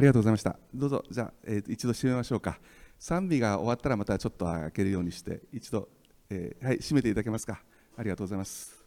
ありがとうございました。どうぞじゃあ、えー、一度締めましょうか。賛美が終わったらまたちょっと開けるようにして一度、えー、はい締めていただけますか。ありがとうございます。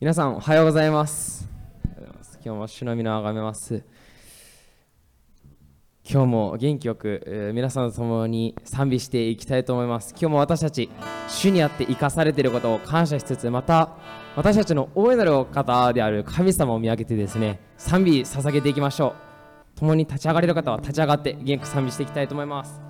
皆さんおはようございます。今日も主の皆をあがめます。今日も元気よく、皆さんと共に賛美していきたいと思います。今日も私たち主にあって生かされていることを感謝しつつまた私たちの大いなるお方である神様を見上げてですね賛美捧げていきましょう。共に立ち上がれる方は立ち上がって元気賛美していきたいと思います。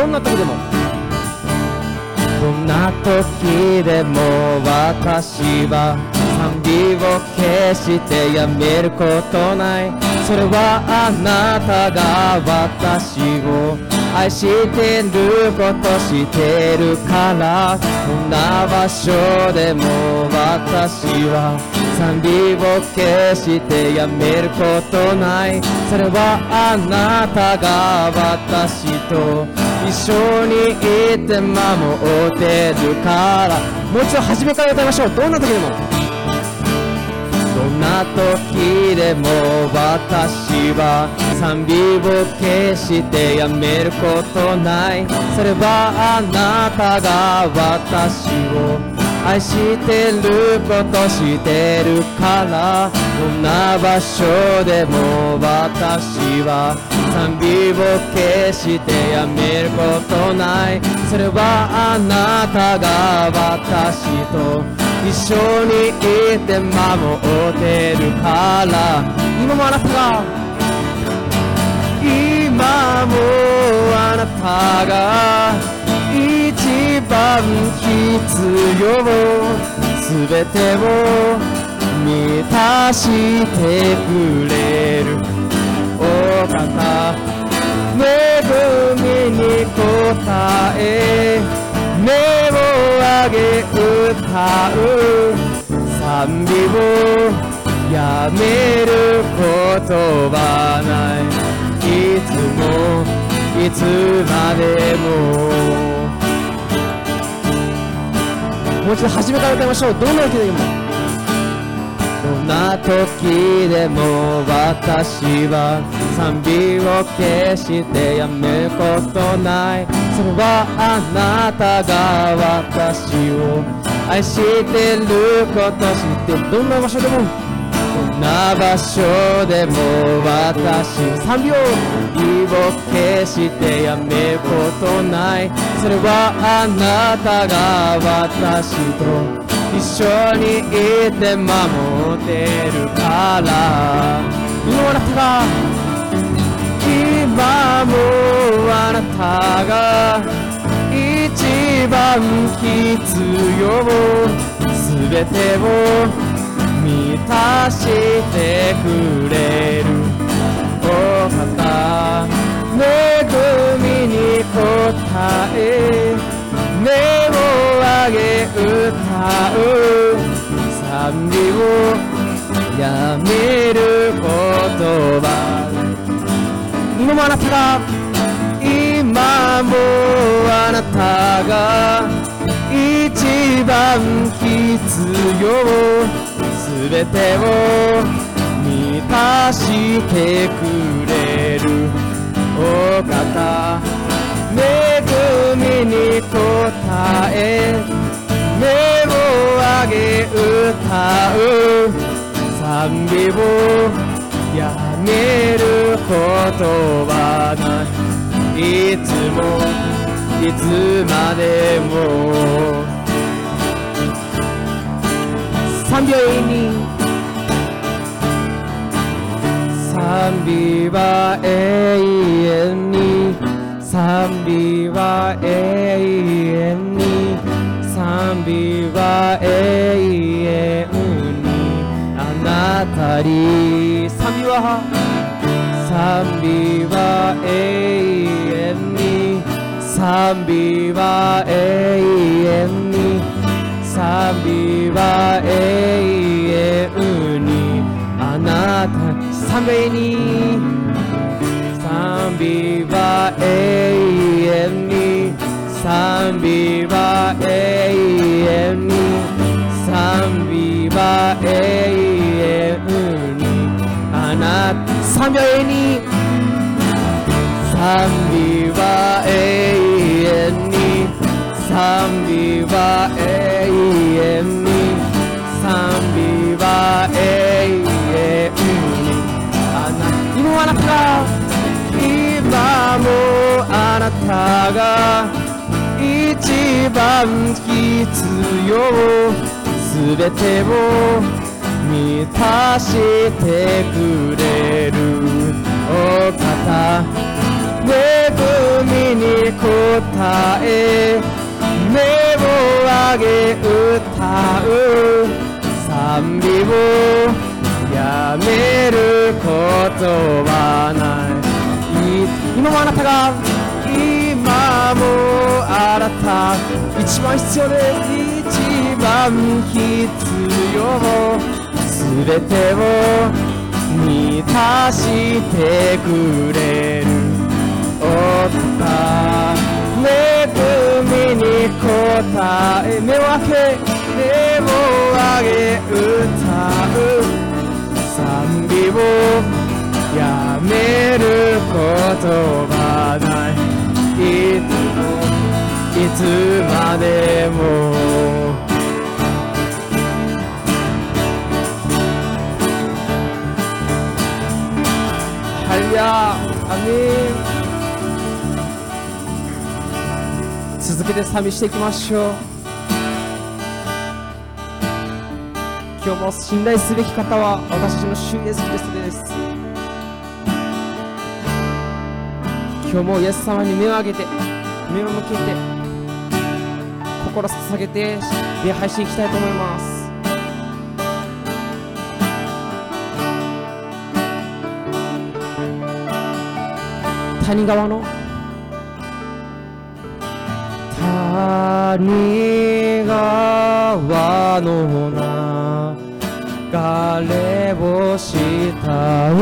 どんな時でも。どんな時でも私は賛美を決してやめることない。それはあなたが私を愛してることしてるからこんな場所でも私は賛美を決してやめることない。それはあなたが私と一緒にいて守ってるから。もう一度初めから歌いましょう。どんな時でも。どんな時でも私は賛美を決してやめることない。それはあなたが私を愛してることしてるからどんな場所でも私は賛美を決してやめることないそれはあなたが私と一緒にいて守ってるから。今もあなたが今もあなたが番必要全てを満たしてくれる。お方恵みに応え目を上げ歌う。賛美をやめることはない。いつもいつまでも。もう一度初めから歌いましょう。どんな時でも。どんな時でも私は賛美を決してやめることない。それはあなたが私を愛してること知ってどんな場所でもな場所でも私賛美を決してやめることない。それはあなたが私と一緒にいて守ってるから。今あなたが今もあなたが一番必要。全てを満たしてくれる。お方恵みに応え目を上げ歌う。賛美をやめることは今もあなたが今もあなたが一番必要。全てを満たしてくれるお方恵みに応え。目を上げ歌う。賛美をやめることはない。いつもいつまでも。賛美をに賛美は永遠に賛美は永遠に賛美は永遠にあなたに賛美は永遠に賛美は永遠に賛美は永遠にあなた賛美に賛美は永遠に賛美は永遠に賛美は永遠にあなた賛美は永遠に賛美は永遠に賛美は永遠に賛美は永遠に。あな今あなた今もあなたが一番必要。すべてを満たしてくれるお方。恵みに応えを上げ歌う。賛美をやめることはない今もあなたが今もあなた一番必要で一番必要。すべてを満たしてくれる。お方恵みに応え目を開け目を上げ歌う賛美をやめることはない。いつもいつまでも。ハレルヤアメン。続けて賛美していきましょう。今日も信頼すべき方は私たちの主イエス・キリストです。今日もイエス様に目を上げて目を向けて心捧げて礼拝していきたいと思います。谷川の谷川の流れを慕う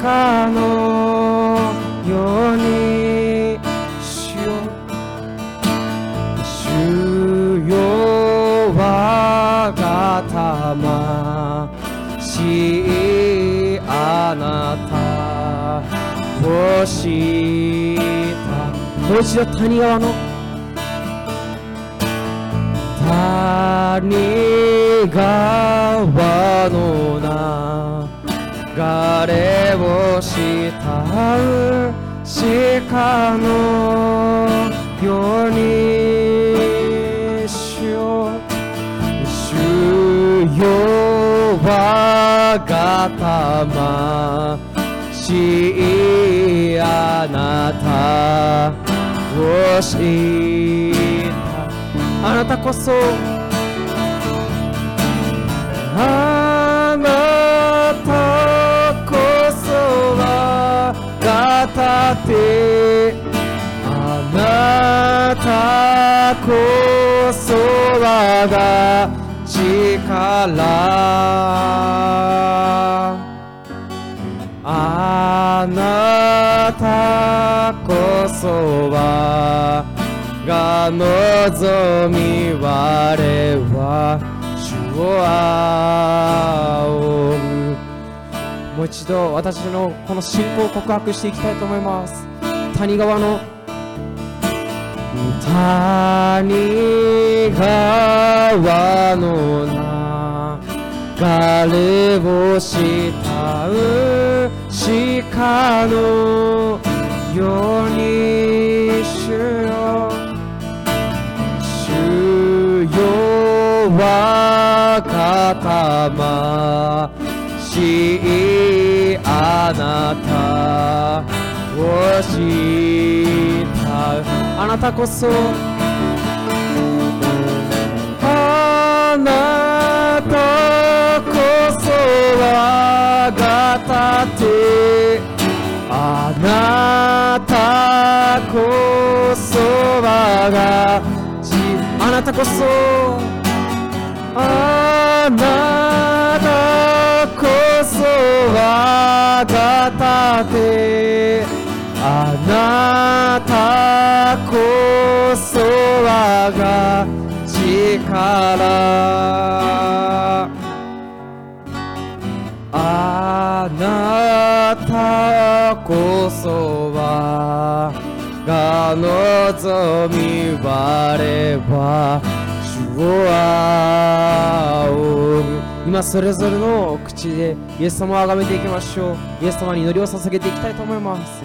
鹿のように主よ主よ我が魂あなた。を知った。もう一度谷川の谷川の流れを慕う鹿のよう。に主よ主よ我が魂あなた。を知ったあなたこそあなたこそはが盾あなたこそはが力あなたそはが望み我は主を仰ぐもうう一度私のこの信仰を告白していきたいと思います谷川の谷川の流れを慕う鹿のように主よ主よはましいあなたをしたあなたこそ。あなたこそはがたてあなたなたこそはがあなたこそあなたこそはがて。あなたこそはが力。こそはが望み我は主を仰ぐ今それぞれの口でイエス様を崇めていきましょう。イエス様に祈りを捧げていきたいと思います。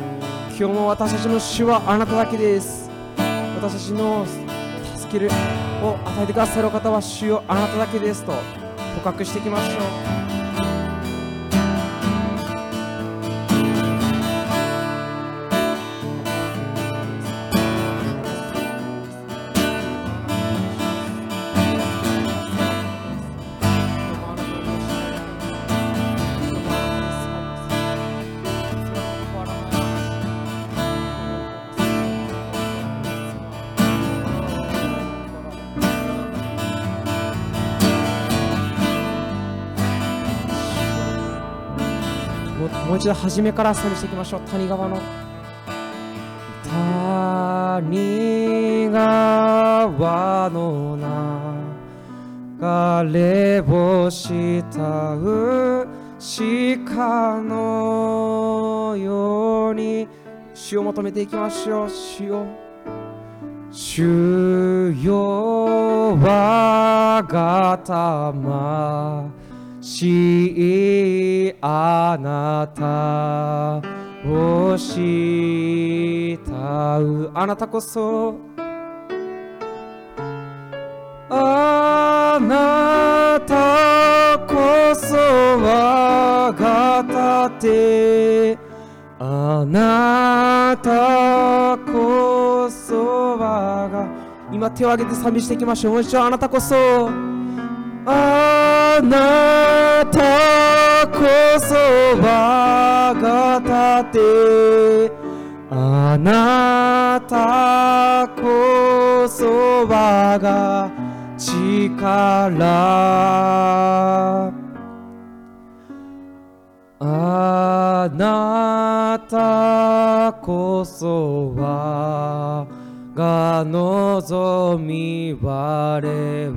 今日も私たちの主はあなただけです。私たちの助けるを与えてくださる方は主よ。あなただけですと告白していきましょう。一度初めから賛美していきましょう。谷川の。谷川の流れを慕う鹿のように主を求めていきましょう。主を主よ我が玉しいあなたを慕うあなたこそ。あなたこそ我が盾あなたこそ我が。今手を挙げて賛美していきましょう。もう一度あなたこそ。ああなたこそ我が盾あなたこそ我が力。あなたこそはが望み我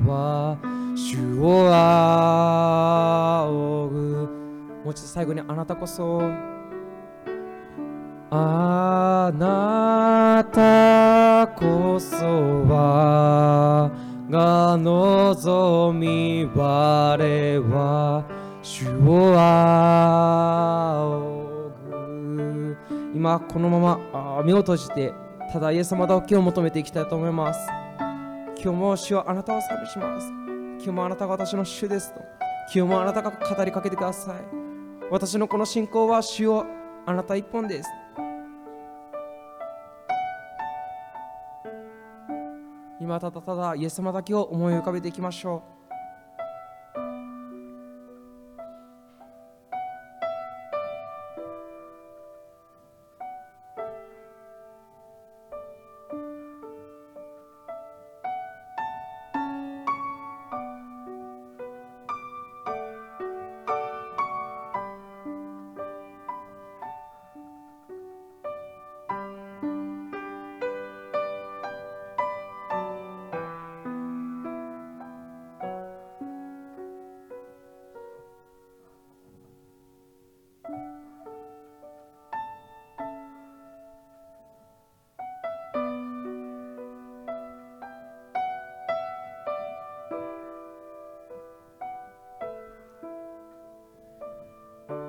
は主を仰ぐ。もう一度最後にあなたこそ。あなたこそはが望み我は。主を仰ぐ。今このまま目を閉じてただイエス様だけを求めていきたいと思います。今日も主はあなたを賛美します。今日もあなたが私の主ですと今日もあなたが語りかけてください。私のこの信仰は主をあなた一本です。今ただただイエス様だけを思い浮かべていきましょう。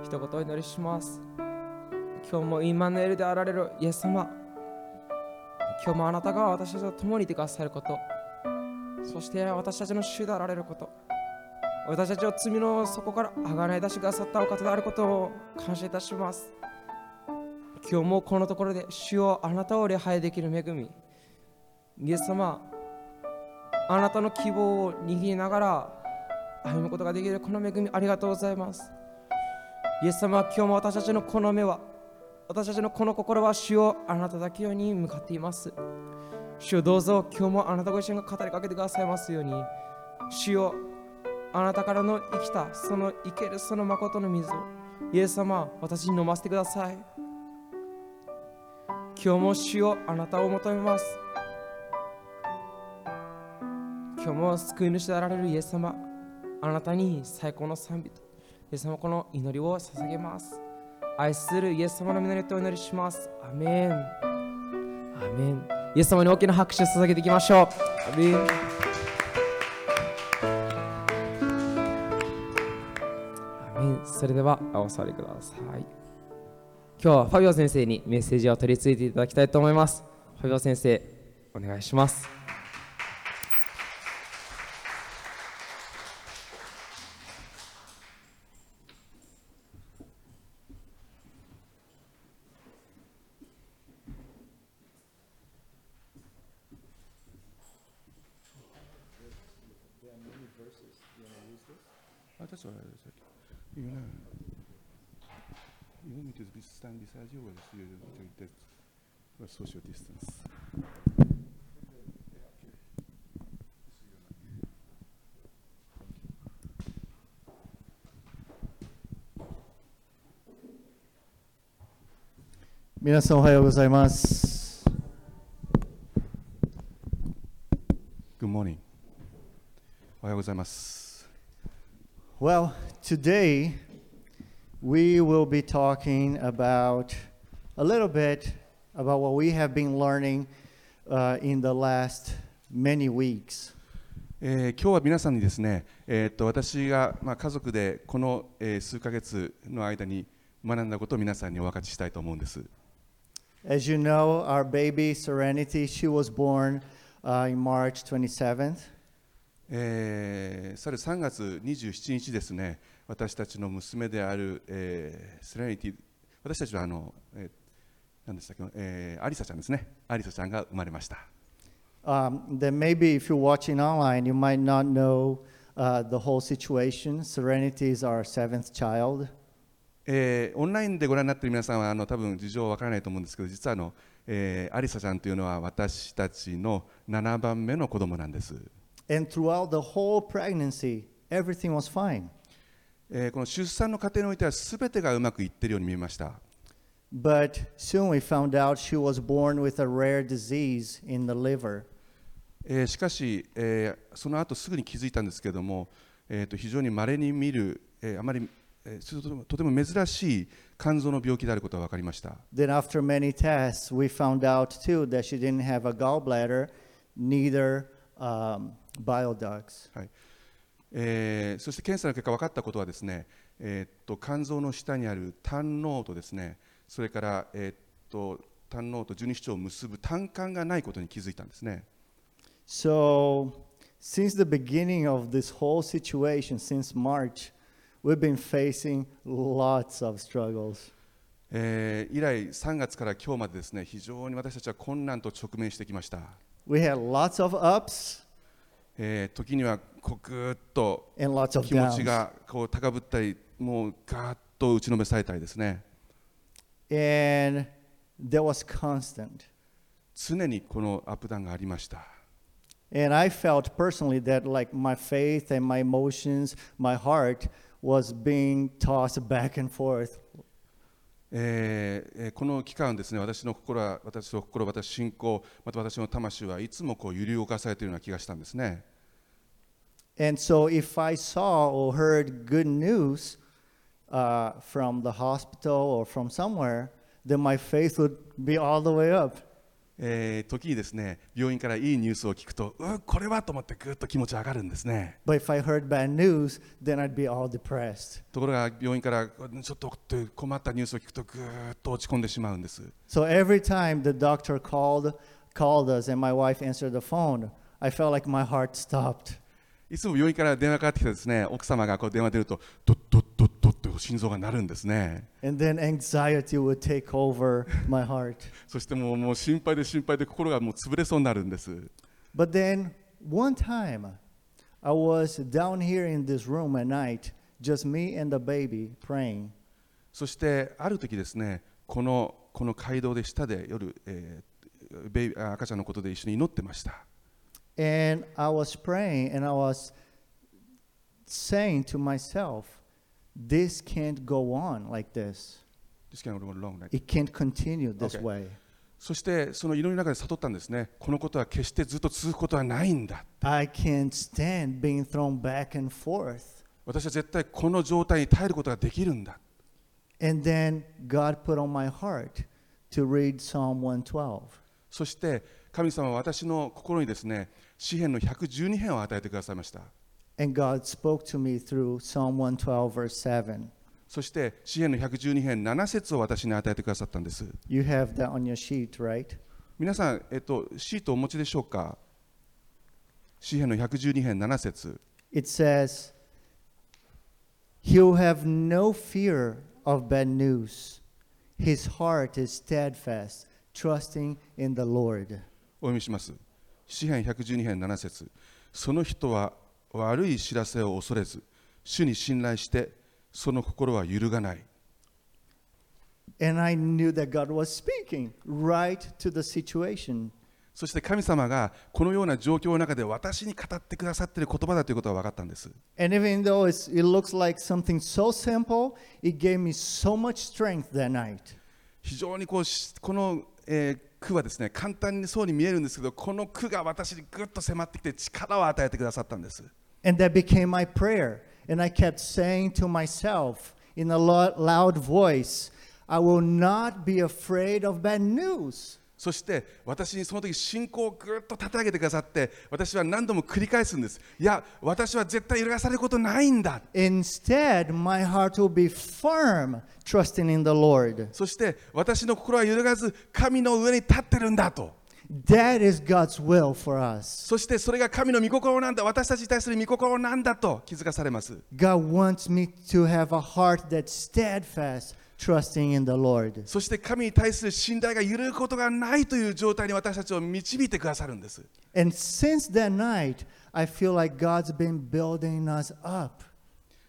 一言お祈りします。今日もインマヌエルであられるイエス様。今日もあなたが私たちと共にいてくださること。そして私たちの主であられること。私たちを罪の底からあがない出してくださったお方であることを感謝いたします。今日もこのところで主をあなたを礼拝できる恵み。イエス様あなたの希望を握りながら歩むことができるこの恵みありがとうございます。イエス様今日も私たちのこの目は私たちのこの心は主をあなただけに向かっています。主をどうぞ今日もあなたご自身が語りかけてくださいますように。主をあなたからの生きたその生けるその誠の水をイエス様私に飲ませてください。今日も主をあなたを求めます。今日も救い主であられるイエス様あなたに最高の賛美とイエス様この祈りを捧げます。愛するイエス様の皆によってお祈りします。アメン。アメン。イエス様に大きな拍手を捧げていきましょう。アメン。アメン。それではお座りください。今日はファビオ先生にメッセージを取り付いていただきたいと思います。ファビオ先生お願いしますあ、that's all right. That's okay. You know, you want me to be stand beside you or just you take that for social distance? 皆さんおはようございます。Good morning. おはようございます。Well, today we will be talking about a little bit about what we have been learning uh, in the last many weeks. えー今日は皆さんにですね、えーっと私が、まあ、家族でこの、えー数ヶ月の間に学んだことを皆さんにお分かちしたいと思うんです。 As you know, our baby Serenity, she was born uh, in March 27th. えー去る3月27日ですね、 私たちの娘である、えーセレニティ、私たちはあの、えー何でしたっけ、えーアリサちゃんですね、アリサちゃんが生まれました。Um, then maybe if you're watching online, you might not know uh, the whole situation. Serenity is our seventh child. えーオンラインでご覧になっている皆さんはあの多分事情はわからないと思うんですけど、実はあの、えーアリサちゃんというのは私たちの7番目の子供なんです。And throughout the whole pregnancy, everything was fine. えーこの出産の過程においては全てがうまくいっているように見えました。But soon we found out she was born with a rare disease in the liver. えーしかし、えーその後すぐに気づいたんですけれども、えーと非常に稀に見る、えーあまり、えーとてもとても珍しい肝臓の病気であることが分かりました。Then, after many tests, we found out too that she didn't have a gallbladder, neither um, bile ducts. はいえーそして検査の結果分かったことはですね、えーっと肝臓の下にある胆のとですねそれから、えーっと胆のと十二指腸を結ぶ胆管がないことに気づいたんですね。So, since the beginning of this whole situation, since March, we've been facing lots of struggles. えー以来3月から今日までですね非常に私たちは困難と直面してきました。We had lots of ups えー時にはこうぐーっと and lots of 気持ち.がこう高ぶったりもうガーッと打ちのめされたりですね And there was constant. 常にこのアップダウンがありました And I felt personally that like my faith and my emotions, my heart was being tossed back and forth. えーえこの期間ですね私の心は私の心私信仰また私の魂はいつもこう揺り動かされているような気がしたんですね And so if I saw or heard good news uh, from the hospital or from somewhere, then my faith would be all the way up. えー、時にですね病院からいいニュースを聞くとうこれはと思ってぐっと気持ち上がるんですね。ところが病院からちょっと困ったニュースを聞くとぐっと落ち込んでしまうんです。いつも病院から電話かかってきてですね奥様がこう電話出るとどッどッドッドッと心臓が鳴るんですね And then anxiety would take over my heart. そしてもうもう心配で心配で心がもう潰れそうになるんです But then one time I was down here in this room at night, just me and the baby praying. そしてある時ですねこのこの街道で下で夜、えーベイ赤ちゃんのことで一緒に祈ってました And I was praying and I was saying to myself, this can't go on like this. This can go wrong, right? It can't continue this Okay. way. そしてその祈りの中で悟ったんですねこのことは決してずっと続くことはないんだ I can't stand being thrown back and forth. 私は絶対この状態に耐えることができるんだ And then God put on my heart to read Psalm 112. そして神様は私の心にですね詩篇の112編を与えてくださいました And God spoke to me through Psalm 112, verse 7. そして詩篇の112編7節を私に与えてくださったんです You have that on your sheet, right? 皆さん、えっと、シートお持ちでしょうか詩篇の112編7節 It says, He'll have no fear of bad news. His heart is steadfast, trusting in the Lord. お読みします詩篇112編7節その人は悪い知らせを恐れず主に信頼してその心は揺るがない And I knew that God was speaking right to the situation. そして神様がこのような状況の中で私に語ってくださっている言葉だということが分かったんです And even though it's, it looks like something so simple, it gave me so much strength that night. 非常にこうしこの、えー句はですね簡単にそうに見えるんですけどこの句が私にぐっと迫ってきて力を与えてくださったんです And that became my prayer. And I kept saying to myself in a lo- loud voice, I will not be afraid of bad news. そして私にその時信仰をぐっと立て上げてくださって私は何度も繰り返すんですいや私は絶対揺るがされることないんだ Instead, my heart will be firm, trusting in the Lord. そして私の心は揺るがず神の上に立ってるんだと That is God's will for us. そしてそれが神の御心なんだ私たちに対する御心なんだと気づかされます God wants me to have a heart that's steadfast, trusting in the Lord. そして神に対する信頼が揺るぐことがないという状態に私たちを導いてくださるんです And since that night, I feel like God's been building us up.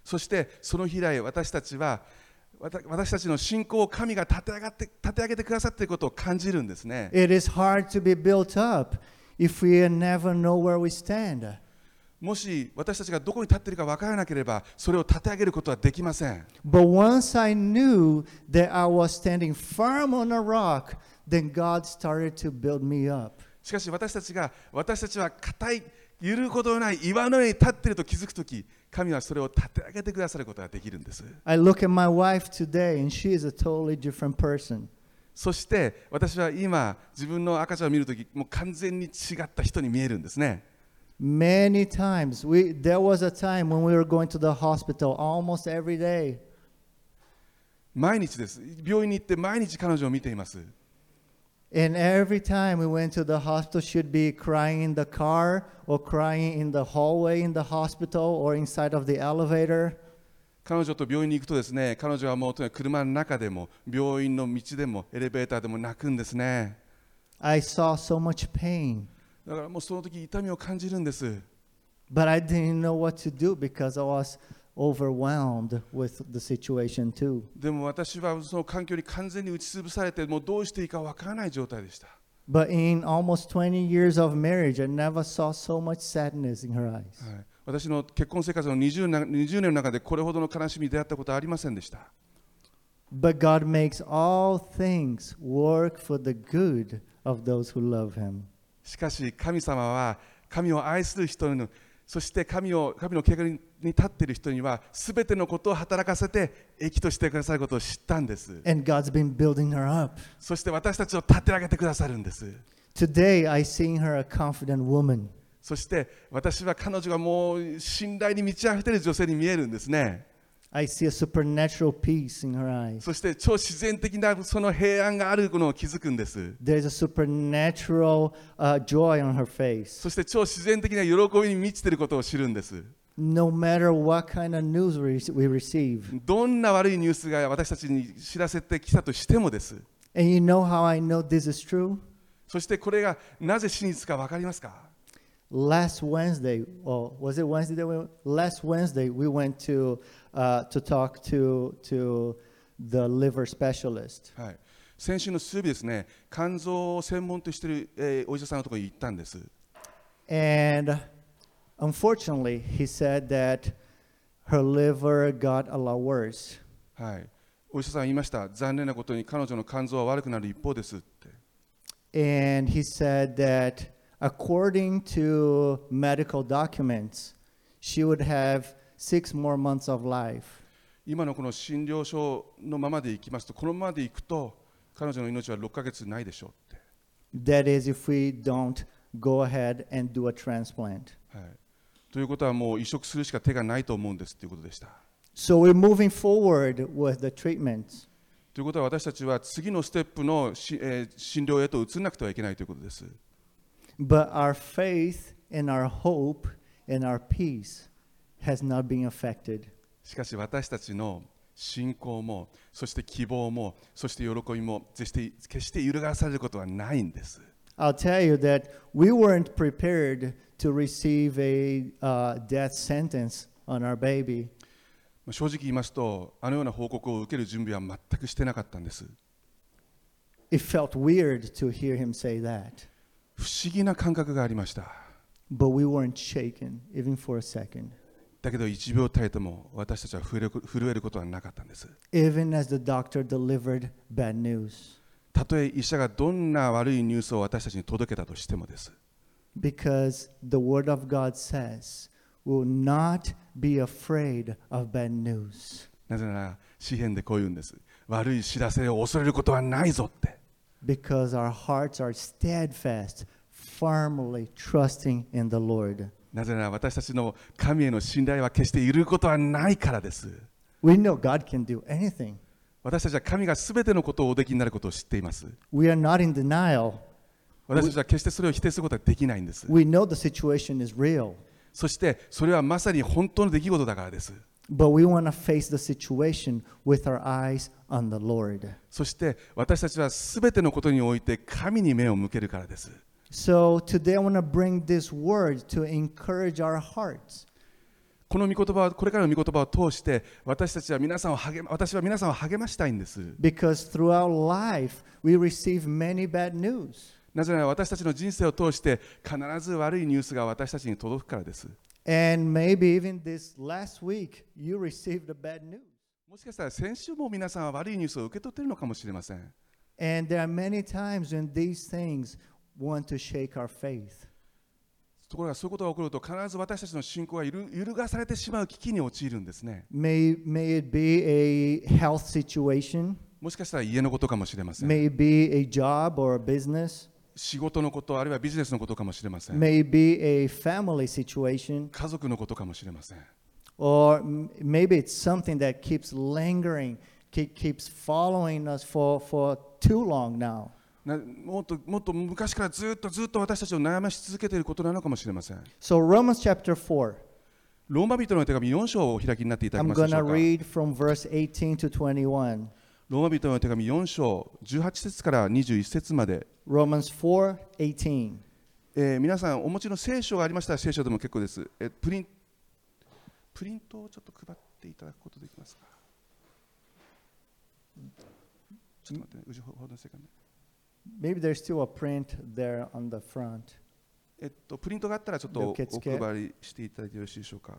そしてその日以来私たちは私たちの信仰を神が立て上がって立て上げてくださっていることを感じるんですね It is hard to be built up if we never know where we stand. もし私たちがどこに立っているか分からなければそれを立て上げることはできません But once I knew that I was standing firm on a rock, then God started to build me up. しかし私たちが私たちは硬い揺るぐことのない岩の上に立っていると気づくとき神はそれを立て上げてくださることができるんです I look at my wife today, and she is a totally different person. そして私は今自分の赤ちゃんを見るときもう完全に違った人に見えるんですね Many times, we, there was a time when we were going to the hospital almost every day. 毎日です病院に行って毎日彼女を見ています And every time we went to the hospital, she'd be crying in the car or crying in the hallway in the hospital or inside of the elevator. 彼女と病院に行くとですね彼女はもうとにかく車の中でも病院の道でもエレベーターでも泣くんですね I saw so much pain, だからもうその時痛みを感じるんです but I didn't know what to do because I was overwhelmed with the situation too. でも私はその環境に完全に打ちつぶされてもうどうしていいかわからない状態でした But in almost 20 years of marriage, I never saw so much sadness in her eyes. はい、私の結婚生活の 20, な20年の中でこれほどの悲しみに出会ったことはありませんでした But God makes all things work for the good of those who love Him. しかし神様は神を愛する人のそして神を神の計画に立っている人には全てのことを働かせて益としてくださることを知ったんです And God's been building her up. そして私たちを立て上げてくださるんです Today, I seen her a confident woman. そして私は彼女がもう信頼に満ち溢れている女性に見えるんですね I see a supernatural peace in her eyes. そして超自然的なその平安があるのを気づくんです There's a supernatural uh, joy on her face. そして超自然的な喜びに満ちていることを知るんです No matter what kind of news we, we receive. どんな悪いニュースが私たちに知らせてきたとしてもです And you know how I know this is true? そしてこれがなぜ真実か分かりますか Last Wednesday, or was it Wednesday? That we, last Wednesday, we went to uh, to talk to to the liver specialist. はい、先週の水曜日ですね肝臓を専門としている、えーお医者さんのところに行ったんです And unfortunately, he said that her liver got a lot worse. はい、お医者さんは言いました残念なことに彼女の肝臓は悪くなる一方ですって And he said that according to medical documents, she would have six more months of life. 今のこの診療所のままでいきますとこのままでいくと彼女の命は6ヶ月ないでしょうって、 That is, if we don't go ahead and do a transplant. はい、 ということはもう移植するしか手がないと思うんですということでした So we're moving forward with the treatments. ということは私たちは次のステップのし、えー診療へと移らなくてはいけないということです But our faith and our hope and our peace has not been affected. しかし私たちの信仰もそして希望もそして喜びも決して決して揺るがされることはないんです I'll tell you that we weren't prepared to receive a uh, death sentence on our baby. まあ正直言いますとあのような報告を受ける準備は全くしてなかったんです It felt weird to hear him say that, 不思議な感覚がありました but we weren't shaken even for a second. だけど1秒たりとも私たちは震える震えることはなかったんです Even as the doctor delivered bad news, たとえ医者がどんな悪いニュースを私たちに届けたとしてもです because the Word of God says, will not be afraid of bad news. なぜなら詩篇でこう言うんです悪い知らせを恐れることはないぞって because our hearts are steadfast, firmly trusting in the Lord. なぜなら私たちの神への信頼は決して揺るぐことはないからです We know God can do anything. 私たちは神が全てのことをおできになることを知っています We are not in denial. 私たちは決してそれを否定することはできないんです We know the situation is real, そしてそれはまさに本当の出来事だからです but we want to face the situation with our eyes on the Lord. そして私たちは全てのことにおいて神に目を向けるからです So today I want to bring this word to encourage our hearts. この御言葉これからの御言葉を通して私たちは皆さんを励私は皆さんを励ましたいんです。なぜなら私たちの人生を通して必ず悪いニュースが私たちに届くからです。もしかしたら先週も皆さんは悪いニュースを受け取っているのかもしれません。ところがそういうことが起こると必ず私たちの信仰が揺るがされてしまう危機に陥るんですね May, may it be a health situation, もしかしたら家のことかもしれません may it be a job or a business, 仕事のことあるいはビジネスのことかもしれません may it be a family situation, 家族のことかもしれません or maybe it's something that keeps lingering, ke- keeps following us for, for too long now. なもっともっと昔からずっとずっと私たちを悩まし続けていることなのかもしれません。So, Romans chapter 4, ローマ人の手紙4章をお開きになっていただけ I'm ますでしょうか？read from verse 18 to 21. ローマ人の手紙4章18節から21節まで、Romans 4 18. えー皆さんお持ちの聖書がありましたら聖書でも結構です。えプリンプリントをちょっと配っていただくことできますか？ちょっと待ってね、うちほほどのせかね Maybe there's still a print there on the front. えっと、プリントがあったらちょっとお受付配りしていただいてよろしいでしょうか。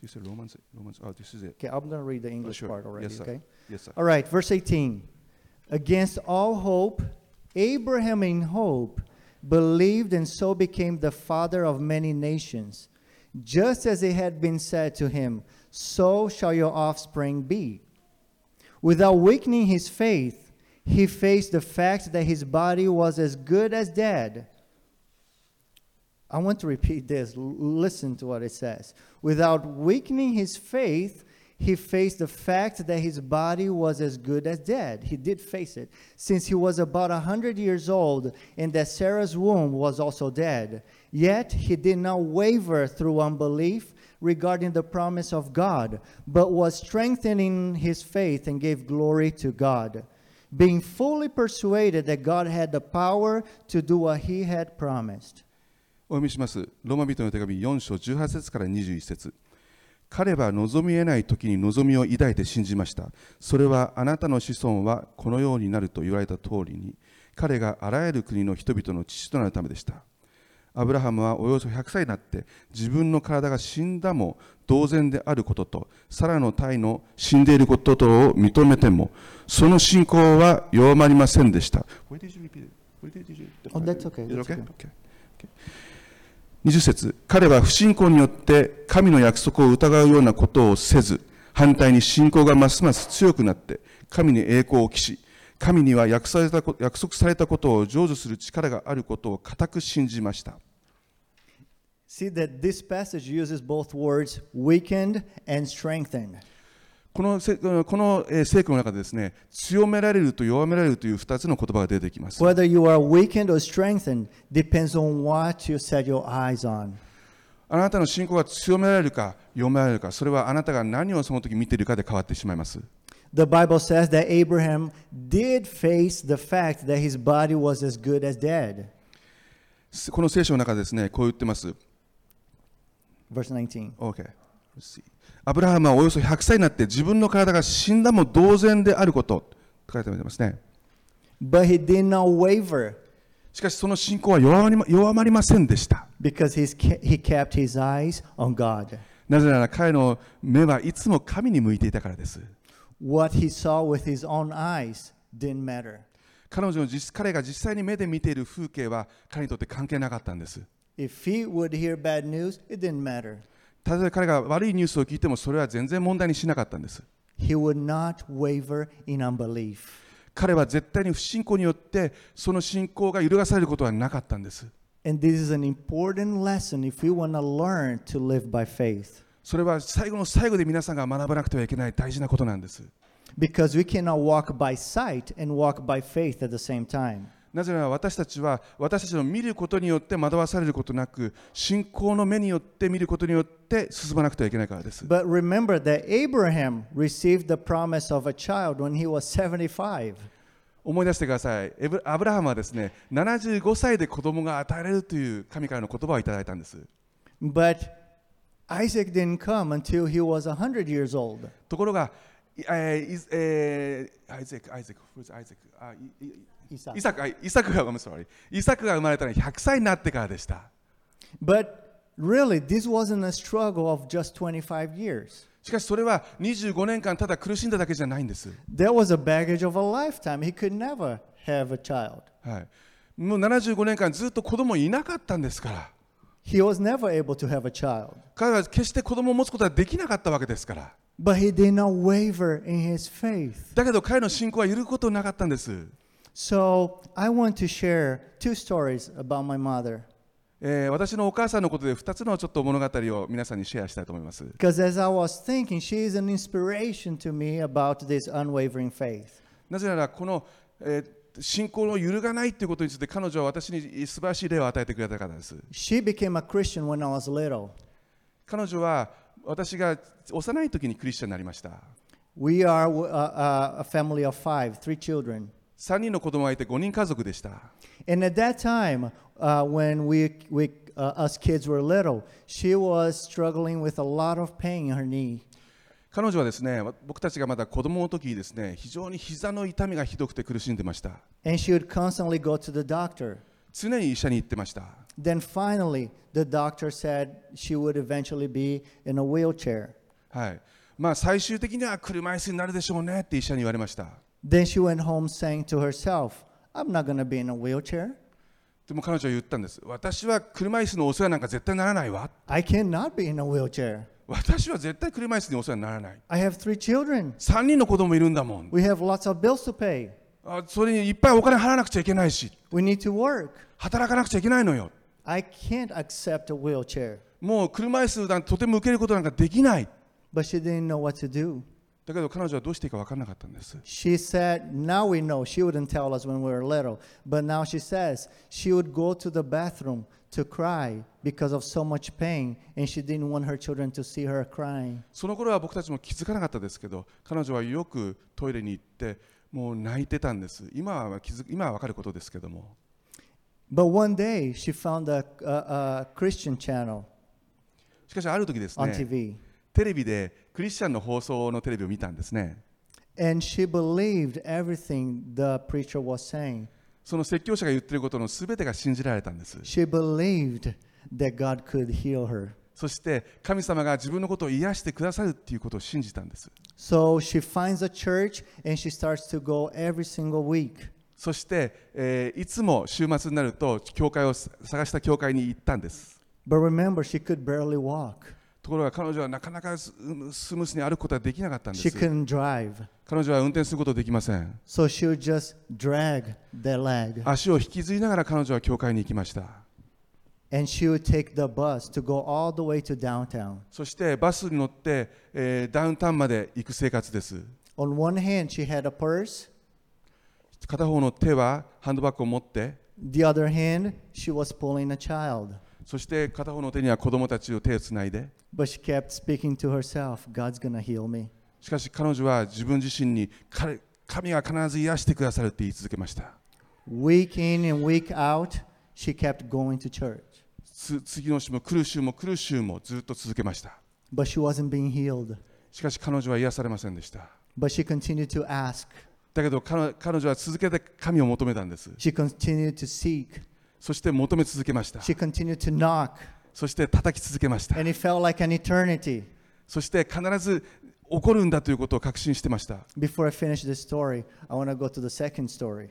You said Romans, Romans, oh, this is it. Okay, I'm going to read the English sure. part already, Yes, sir. okay? Yes, sir. All right, verse 18. Against all hope, Abraham in hope believed and so became the father of many nations. Just as it had been said to him, so shall your offspring be. Without weakening his faith, he faced the fact that his body was as good as dead. I want to repeat this. L- listen to what it says. Without weakening his faith, he faced the fact that his body was as good as dead. He did face it, since he was about a 100 years old and that Sarah's womb was also dead. Yet he did not waver through unbelief regarding the promise of God, but was strengthening his faith and gave glory to God, being fully persuaded that God had the power to do what he had promised. お読みします。ローマ人の手紙4章18節から21節彼は望み得ない時に望みを抱いて信じました。それはあなたの子孫はこのようになると言われた通りに、彼があらゆる国の人々の父となるためでした。アブラハムはおよそ100歳になって自分の体が死んだも同然であることと、サラの体の死んでいることとを認めても、その信仰は弱まりませんでした。Oh, that's okay. Is it That's okay? okay. Okay. Okay. 20節彼は不信仰によって神の約束を疑うようなことをせず反対に信仰がますます強くなって神に栄光を期し神には約束されたこ約束されたことを成就する力があることを固く信じました See that this passage uses both words weakened and strengthened. このせこのえー聖句の中でですね強められると弱められるという2つの言葉が出てきます Whether you are weakened or strengthened depends on what you set your eyes on. あなたの信仰が強められるか弱められるかそれはあなたが何をその時見ているかで変わってしまいます The Bible says that Abraham did face the fact that his body was as good as dead. この聖書の中でですねこう言ってます Verse 19. Okay. Let's see. アブラハムはおよそ100歳になって自分の体が死んだも同然であることと書いてありますね。But he did not waver しかしその信仰は弱まりま弱まりませんでした。because he's, he kept his eyes on God. なぜなら彼の目はいつも神に向いていたからです。What he saw with his own eyes didn't matter. 彼女の実彼が実際に目で見ている風景は彼にとって関係なかったんです。If he would hear bad news, it didn't matter. たとえ彼が悪いニュースを聞いてもそれは全然問題にしなかったんです。He would not waver in unbelief. 彼は絶対に不信仰によってその信仰が揺るがされることはなかったんです。And this is an important lesson if we want to learn to live by faith. それは最後の最後で皆さんが学ばなくてはいけない大事なことなんです。Because we cannot walk by sight and walk by faith at the same time. なぜなら私たちは私たちの見ることによって惑わされることなく信仰の目によって見ることによって進まなくてはいけないからです。But remember that Abraham received the promise of a child when he was 75. 思い出してください。アブラハムはですね75歳で子供が与えられるという神からの言葉をいただいたんです。But Isaac didn't come until he was 100 years old. ところが、いえーいえーアイゼク、アイゼク、who's Isaac？あいい Isaac. イサク、あイサクが、ごめんなさい。イサクが生まれたのは100歳になってからでした。But really, this wasn't a struggle of just 25 years. しかしそれは25年間ただ苦しんだだけじゃないんです。There was a baggage of a lifetime. He could never have a child. はい。もう75年間ずっと子供いなかったんですから。He was never able to have a child. 彼は決して子供を持つことはできなかったわけですから。But he did not waver in his faith. だけど彼の信仰は揺るぐことなかったんです。So I want to share two stories about my mother. えー私のお母さんのことで2つのちょっと物語を皆さんにシェアしたいと思います。Thinking. なぜならこの、えー信仰の揺るがないということについて彼女は私に素晴らしい例を与えてくれた方です。She became a Christian when I was little. 彼女は私が幼い時にクリスチャンになりました。We are uh, uh, a family of five, three children. 3人の子供がいて5人家族でした。And at that time, uh, when we, we uh, us kids were little, she was struggling with a lot of pain in her knee. 彼女はですね僕たちがまだ子供の時にですね非常に膝の痛みがひどくて苦しんでました。And she would constantly go to the doctor. 常に医者に行ってました。Then finally, the doctor said she would eventually be in a wheelchair. はい。まあ最終的には車椅子になるでしょうねって医者に言われました。Then she went home saying to herself, I'm not going to be in a wheelchair. でも彼女は言ったんです。私は車椅子のお世話なんか絶対ならないわ。I cannot be in a wheelchair. 私は絶対車椅子にお世話にならない。I have three children. 3人の子供いるんだもん。We have lots of bills to pay. あそれにいっぱいお金払わなくちゃいけないし We need to work. 働かなくちゃいけないのよ I can't accept a wheelchair. もう車椅子なんてとても受けることなんかできない But she didn't know what to do. だけど彼女はどうしていいか分からなかったんです She said, now we know, she wouldn't tell us when we were little, but now she says she would go to the bathroom to cry because of so much pain, and she didn't want her children to see her crying. その頃は僕たちも気づかなかったですけど彼女はよくトイレに行ってもう泣いてたんです今は気づ今は分かることですけども But one day she found a, a, a Christian channel しかしある時です on ね TV, テレビでクリスチャンの放送のテレビを見たんですね and she believed everything the preacher was saying. その説教者が言ってることの全てが信じられたんです She believed that God could heal her. そして神様が自分のことを癒してくださるっていうことを信じたんです So she finds a church and she starts to go every single week. そして、えーいつも週末になると教会を探した教会に行ったんです But remember, she could barely walk. ところが彼女はなかなかス,ムースに歩くことはできなかったんです。彼女は運転することはできません。足を引きずりながら彼女は教会に行きました。そしてバスに乗って、えー、ダウンタウンまで行く生活です。片方の手はハンドバッグを持って。The other hand, she was. そして片方の手には子供たちを手をつないで But she kept speaking to herself God's to heal me. しかし彼女は自分自身に彼神が必ず癒してくださるって言い続けました Week in and week out, she kept going to church. つ次の週も来る週も来る週もずっと続けました But she wasn't being healed. しかし彼女は癒されませんでした But she continued to ask. だけど彼彼女は続けて神を求めたんです She continued to seek. そして求め続けました She continued to knock. そして叩き続けました And it felt like an eternity. そして必ず起こるんだということを確信してました Before I finish this story, I want to go to the second story.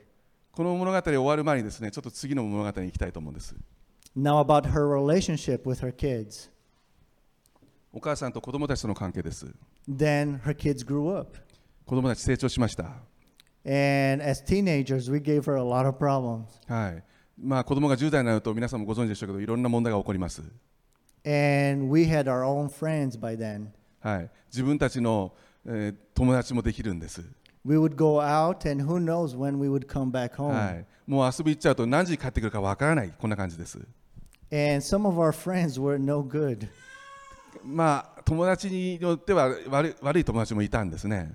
この物語終わる前にですねちょっと次の物語に行きたいと思うんです Now, about her relationship with her kids. お母さんと子供たちとの関係です Then her kids grew up. 子供たち成長しました And as teenagers, we gave her a lot of problems. はいまあ子供が10代になると皆さんもご存知でしょうけどいろんな問題が起こります And we had our own friends by then. はい自分たちの、えー友達もできるんです、We would go out, and who knows when we would come back home. はい、もう遊び行っちゃうと何時に帰ってくるかわからないこんな感じです And some of our friends were no good. まあ友達によっては悪い悪い友達もいたんですね、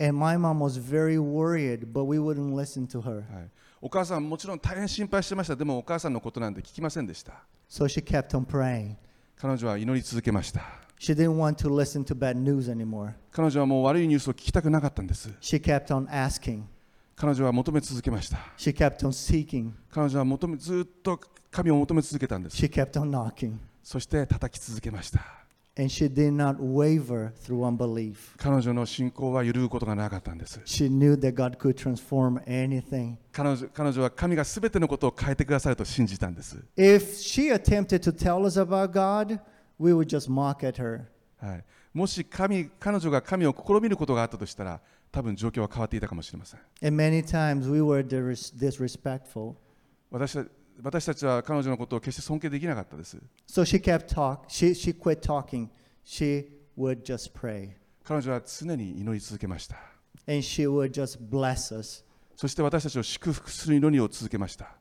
And my mom was very worried, but we wouldn't listen to her. はい、お母さんもちろん大変心配してましたでもお母さんのことなんて聞きませんでした So she kept on praying. 彼女は祈り続けました She didn't want to listen to bad news anymore. 彼女はもう悪いニュースを聞きたくなかったんです She kept on asking. 彼女は求め続けました She kept on seeking. 彼女は求めずっと神を求め続けたんです She kept on knocking. そして叩き続けました彼女の信仰は揺ることがなかったんです。彼,女は神がすべてのことを変えてくださると信じたんです。もし神彼女が神を試みることがあったとしたら、多分状況は変わっていたかもしれません。私は私たちは彼女のことを決して尊敬できなかったです So she kept talk. She, she quit talking. She would just pray. 彼女は常に祈り続けました And she would just bless us. そして私たちを祝福する祈りを続けました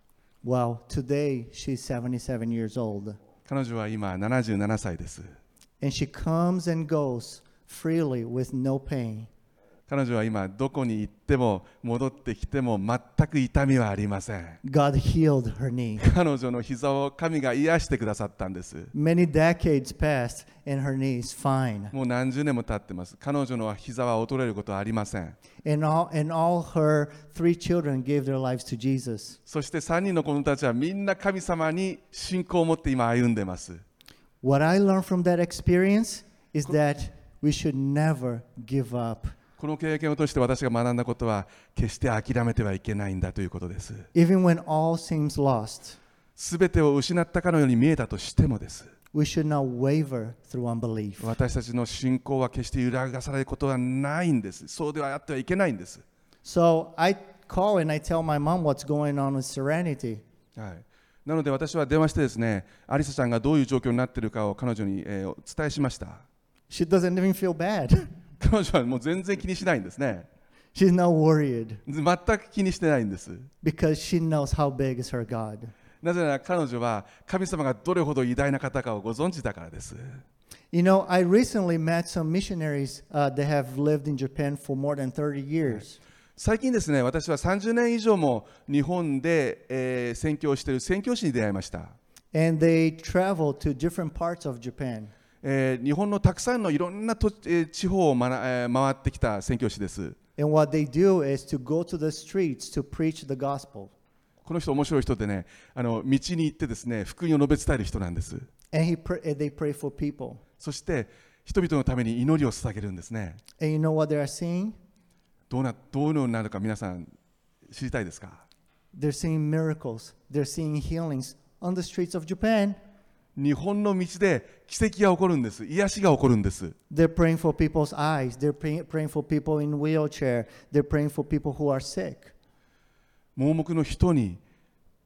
Well, today she's 77 years old. 彼女は今77歳です And she comes and goes freely with no pain. 彼女は今どこに行っても戻ってきても全く痛みはありません God healed her knee. 彼女の膝を神が癒してくださったんです Many decades passed and her knee is fine. もう何十年も経ってます彼女の膝は衰えることはありません And all, and all her three children gave their lives to Jesus. そして3人の子供たちはみんな神様に信仰を持って今歩んでます What I learned from that experience is that we should never give up. この経験を通して私が学んだことは決して諦めてはいけないんだということです Even when all seems lost, すべてを失ったかのように見えたとしてもです we should not waver through unbelief. 私たちの信仰は決して揺らがされることはないんですそうではあってはいけないんです So I call and I tell my mom what's going on with Serenity. はい、なので私は電話してですねアリサちゃんがどういう状況になっているかを彼女に、えーお伝えしました She doesn't even feel bad. 彼女はもう全然気にしないんですね She's not worried 全く気にしてないんです because she knows how big is her God. なぜなら彼女は神様がどれほど偉大な方かをご存知だからです You know, I recently met some missionaries uh, that have lived in Japan for more than 30 years. 最近ですね私は30年以上も日本で、えー宣教をしている宣教師に出会いました、And they travel to different parts of Japan. えー日本のたくさんのいろんなと、えー地方を、まなえー回ってきた宣教師です And what they do is to go to the streets to preach the gospel. この人面白い人でねあの道に行ってですね福音を述べ伝える人なんです And, he pr- and they pray for people. そして人々のために祈りを捧げるんですね And you know what they are seeing? どうなどうなるか皆さん知りたいですか They're seeing miracles, they're seeing healings on the streets of Japan. 日本の道で奇跡が起こるんです癒しが起こるんです They're praying for people's eyes, they're praying, praying for people in wheelchair, they're praying for people who are sick. 盲目の人に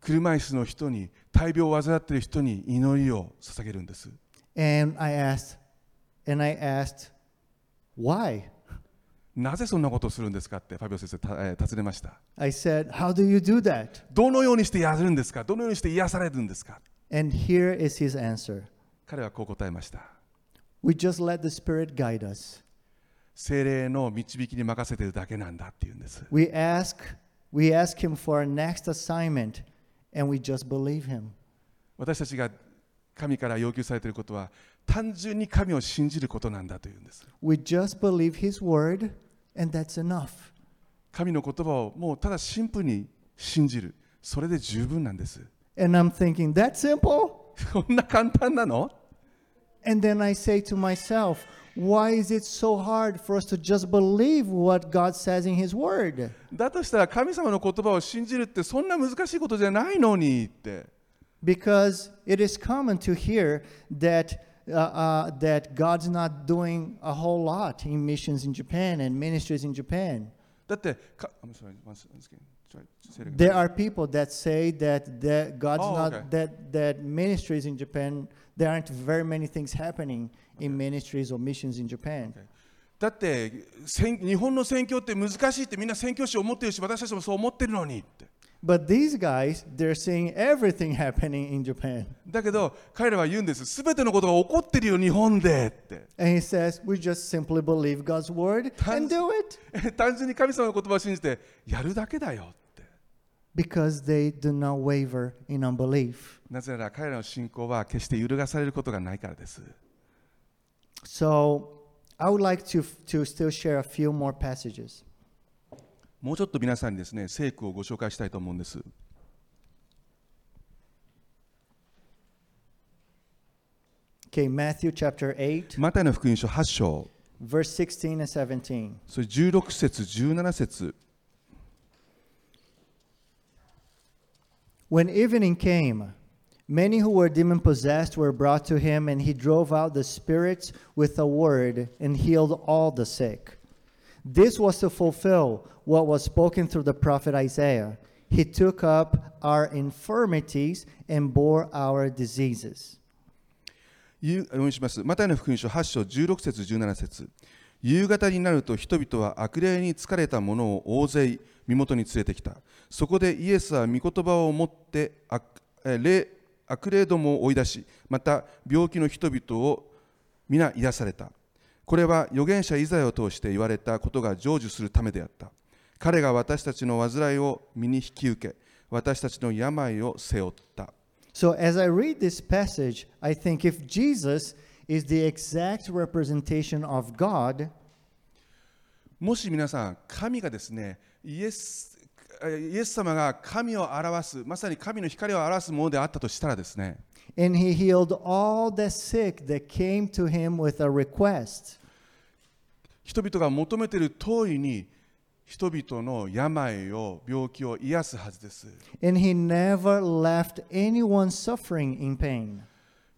車椅子の人に大病を患っている人に祈りを捧げるんです And I asked, and I asked, why? なぜそんなことをするんですかってファビオ先生た、えー尋ねました I said, How do you do that? どのようにしてやるんですかどのようにして癒されるんですか And here is his answer 彼はこう答えました We just let the Spirit guide us. 精霊の導きに任せているだけなんだっていうんです We ask, we ask him for our next assignment, and we just believe him. 私たちが神から要求されていることは単純に神を信じることなんだというんです We just believe his word, and that's enough. 神の言葉をもうただシンプルに信じるそれで十分なんです And I'm thinking, That simple? こんな簡単なの And then I say to myself, Why is it so hard for us to just believe what God says in his word? だとしたら神様の言葉を信じるってそんな難しいことじゃないのにって。 Because it is common to hear that. Uh, uh, that God's not doing a whole lot in missions in Japan and ministries in Japan. だってか、I'm sorry, once- once again. There are people that say that, that God's Oh, not okay. that that ministries in Japan there aren't very many things happening in ministries or missions in Japan. だって宣日本の宣教って難しいってみんな宣教師思ってるし私たちもそう思ってるのにって But these guys, they're seeing everything happening in Japan. だけど彼らは言うんです全てのことが起こってるよ日本でって And he says, we just simply believe God's word and do it 単純に神様の言葉を信じてやるだけだよって because they do not waver in unbelief. なぜなら彼らの信仰は決して揺るがされることがないからです So I would like to, to still share a few more passages. もうちょっと皆さんにですね聖句をご紹介したいと思うんです Okay, Matthew chapter 8, マタイの福音書8章 verse 16 and 17. それ16節17節 When evening came, many who were demon possessed were brought to him, and he drove out the spirits with a word and healed all the sick. This was to fulfill what was spoken through the prophet Isaiah. He took up our infirmities and bore our diseases. 読みします。マタイの福音書8章16節17節夕方になると人々は悪霊に疲れた者を大勢身元に連れてきた。そこでイエスは御言葉を持って悪え霊悪霊どもを追い出し、また病気の人々を皆癒された。これは預言者イザヤを通して言われたことが成就するためであった。彼が私たちの患いを身に引き受け、私たちの病を背負った。So, as I read this passage, I think if Jesus is the exact representation of God, もし皆さん、神がですね、イエスえイエス様が神を表す、まさに神の光を表すものであったとしたらですね、and he healed all the sick that came to him with a request. 人々が求めている通りに、人々の病を、病気を癒すはずです。And he never left anyone suffering in pain.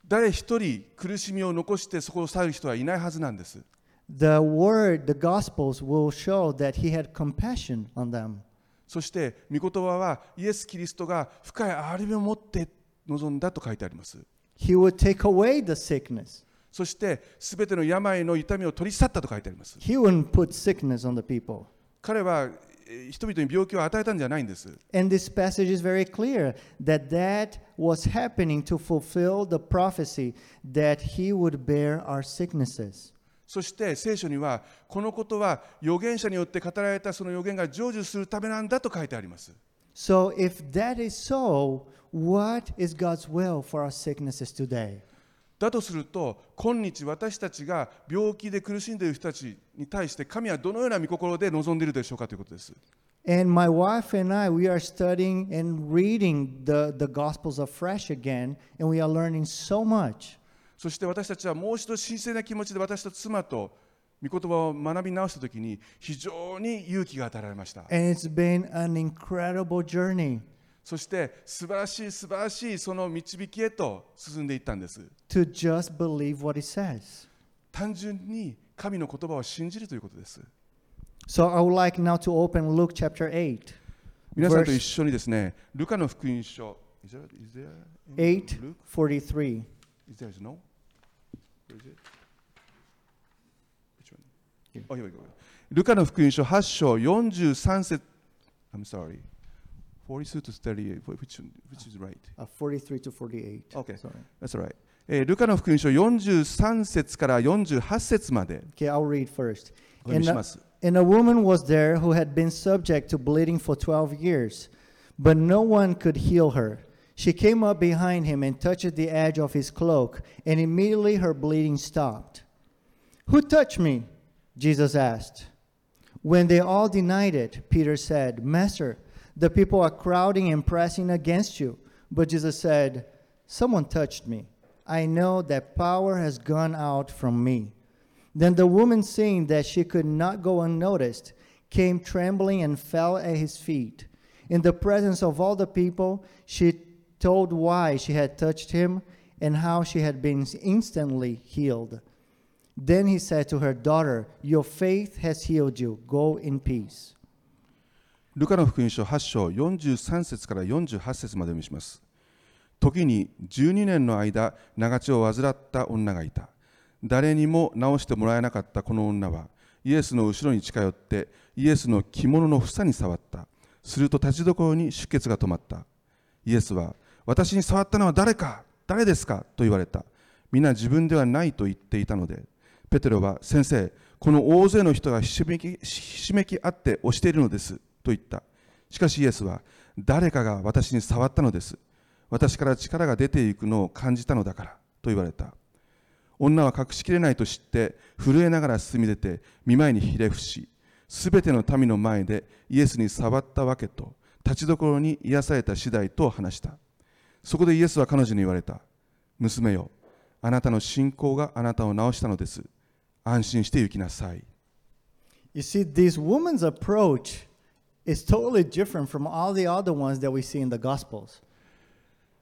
誰一人苦しみを残してそこを去る人はいないはずなんです。The word, the gospels will show that he had compassion on them. そして御言葉はイエス・キリストが深い憐れみを持って臨んだと書いてあります He would take away the sickness. そして全ての病の痛みを取り去ったと書いてあります He wouldn't put sickness on the people. 彼はえー人々に病気を与えたんじゃないんです And this passage is very clear that that was happening to fulfill the prophecy that he would bear our sicknesses. そして聖書にはこのことは預言者によって語られたその預言が成就するためなんだと書いてあります So, if that is so, what is God's will for our sicknesses today? だとすると今日私たちが病気で苦しんでいる人たちに対して神はどのような御心で望んでいるでしょうかということです And my wife and I, we are studying and reading the, the Gospels afresh again, and we are learning so much. そして私たちはもう一度神聖な気持ちで私と妻と 御言葉を学び直したときに非常に勇気が与えられました。そして素晴らしい素晴らしいその導きへと進んでいったんです。単純に神の言葉を信じるということです。皆さんと一緒にですね。ルカの福音書。Which one? Here. Oh, here we go. ルカの福音書8章43節 I'm sorry 42 to 38 which, one- which is right? Uh, 43 to 48. Okay. Sorry. That's all right. えールカの福音書43節から48節まで Okay, I'll read first. お読み And し a, ます。 and a woman was there who had been subject to bleeding for 12 years, but no one could heal her. She came up behind him and touched the edge of his cloak, and immediately her bleeding stopped. Who touched me? Jesus asked. When they all denied it, Peter said, Master, the people are crowding and pressing against you. But Jesus said, Someone touched me. I know that power has gone out from me. Then the woman, seeing that she could not go unnoticed, came trembling and fell at his feet. In the presence of all the people, she told why she had touched him and how she had been instantly healed. Then he said to her, Daughter, your faith has healed you. Go in peace. ルカの福音書8章43節から48節まで読みします。時に12年の間、長血を患った女がいた。誰にも治してもらえなかったこの女は、イエスの後ろに近寄って、イエスの着物の房に触った。すると立ちどころに出血が止まった。イエスは、私に触ったのは誰か？誰ですか？と言われた。皆自分ではないと言っていたので、ペテロは、先生、この大勢の人がひしめきひしめき合って押しているのです。と言った。しかしイエスは、誰かが私に触ったのです。私から力が出ていくのを感じたのだから。と言われた。女は隠しきれないと知って、震えながら進み出て、見舞いにひれ伏し、すべての民の前でイエスに触ったわけと、立ちどころに癒された次第と話した。そこでイエスは彼女に言われた。娘よ、あなたの信仰があなたを治したのです。安心して行きなさい。You see, this woman's approach is totally different from all the other ones that we see in the Gospels.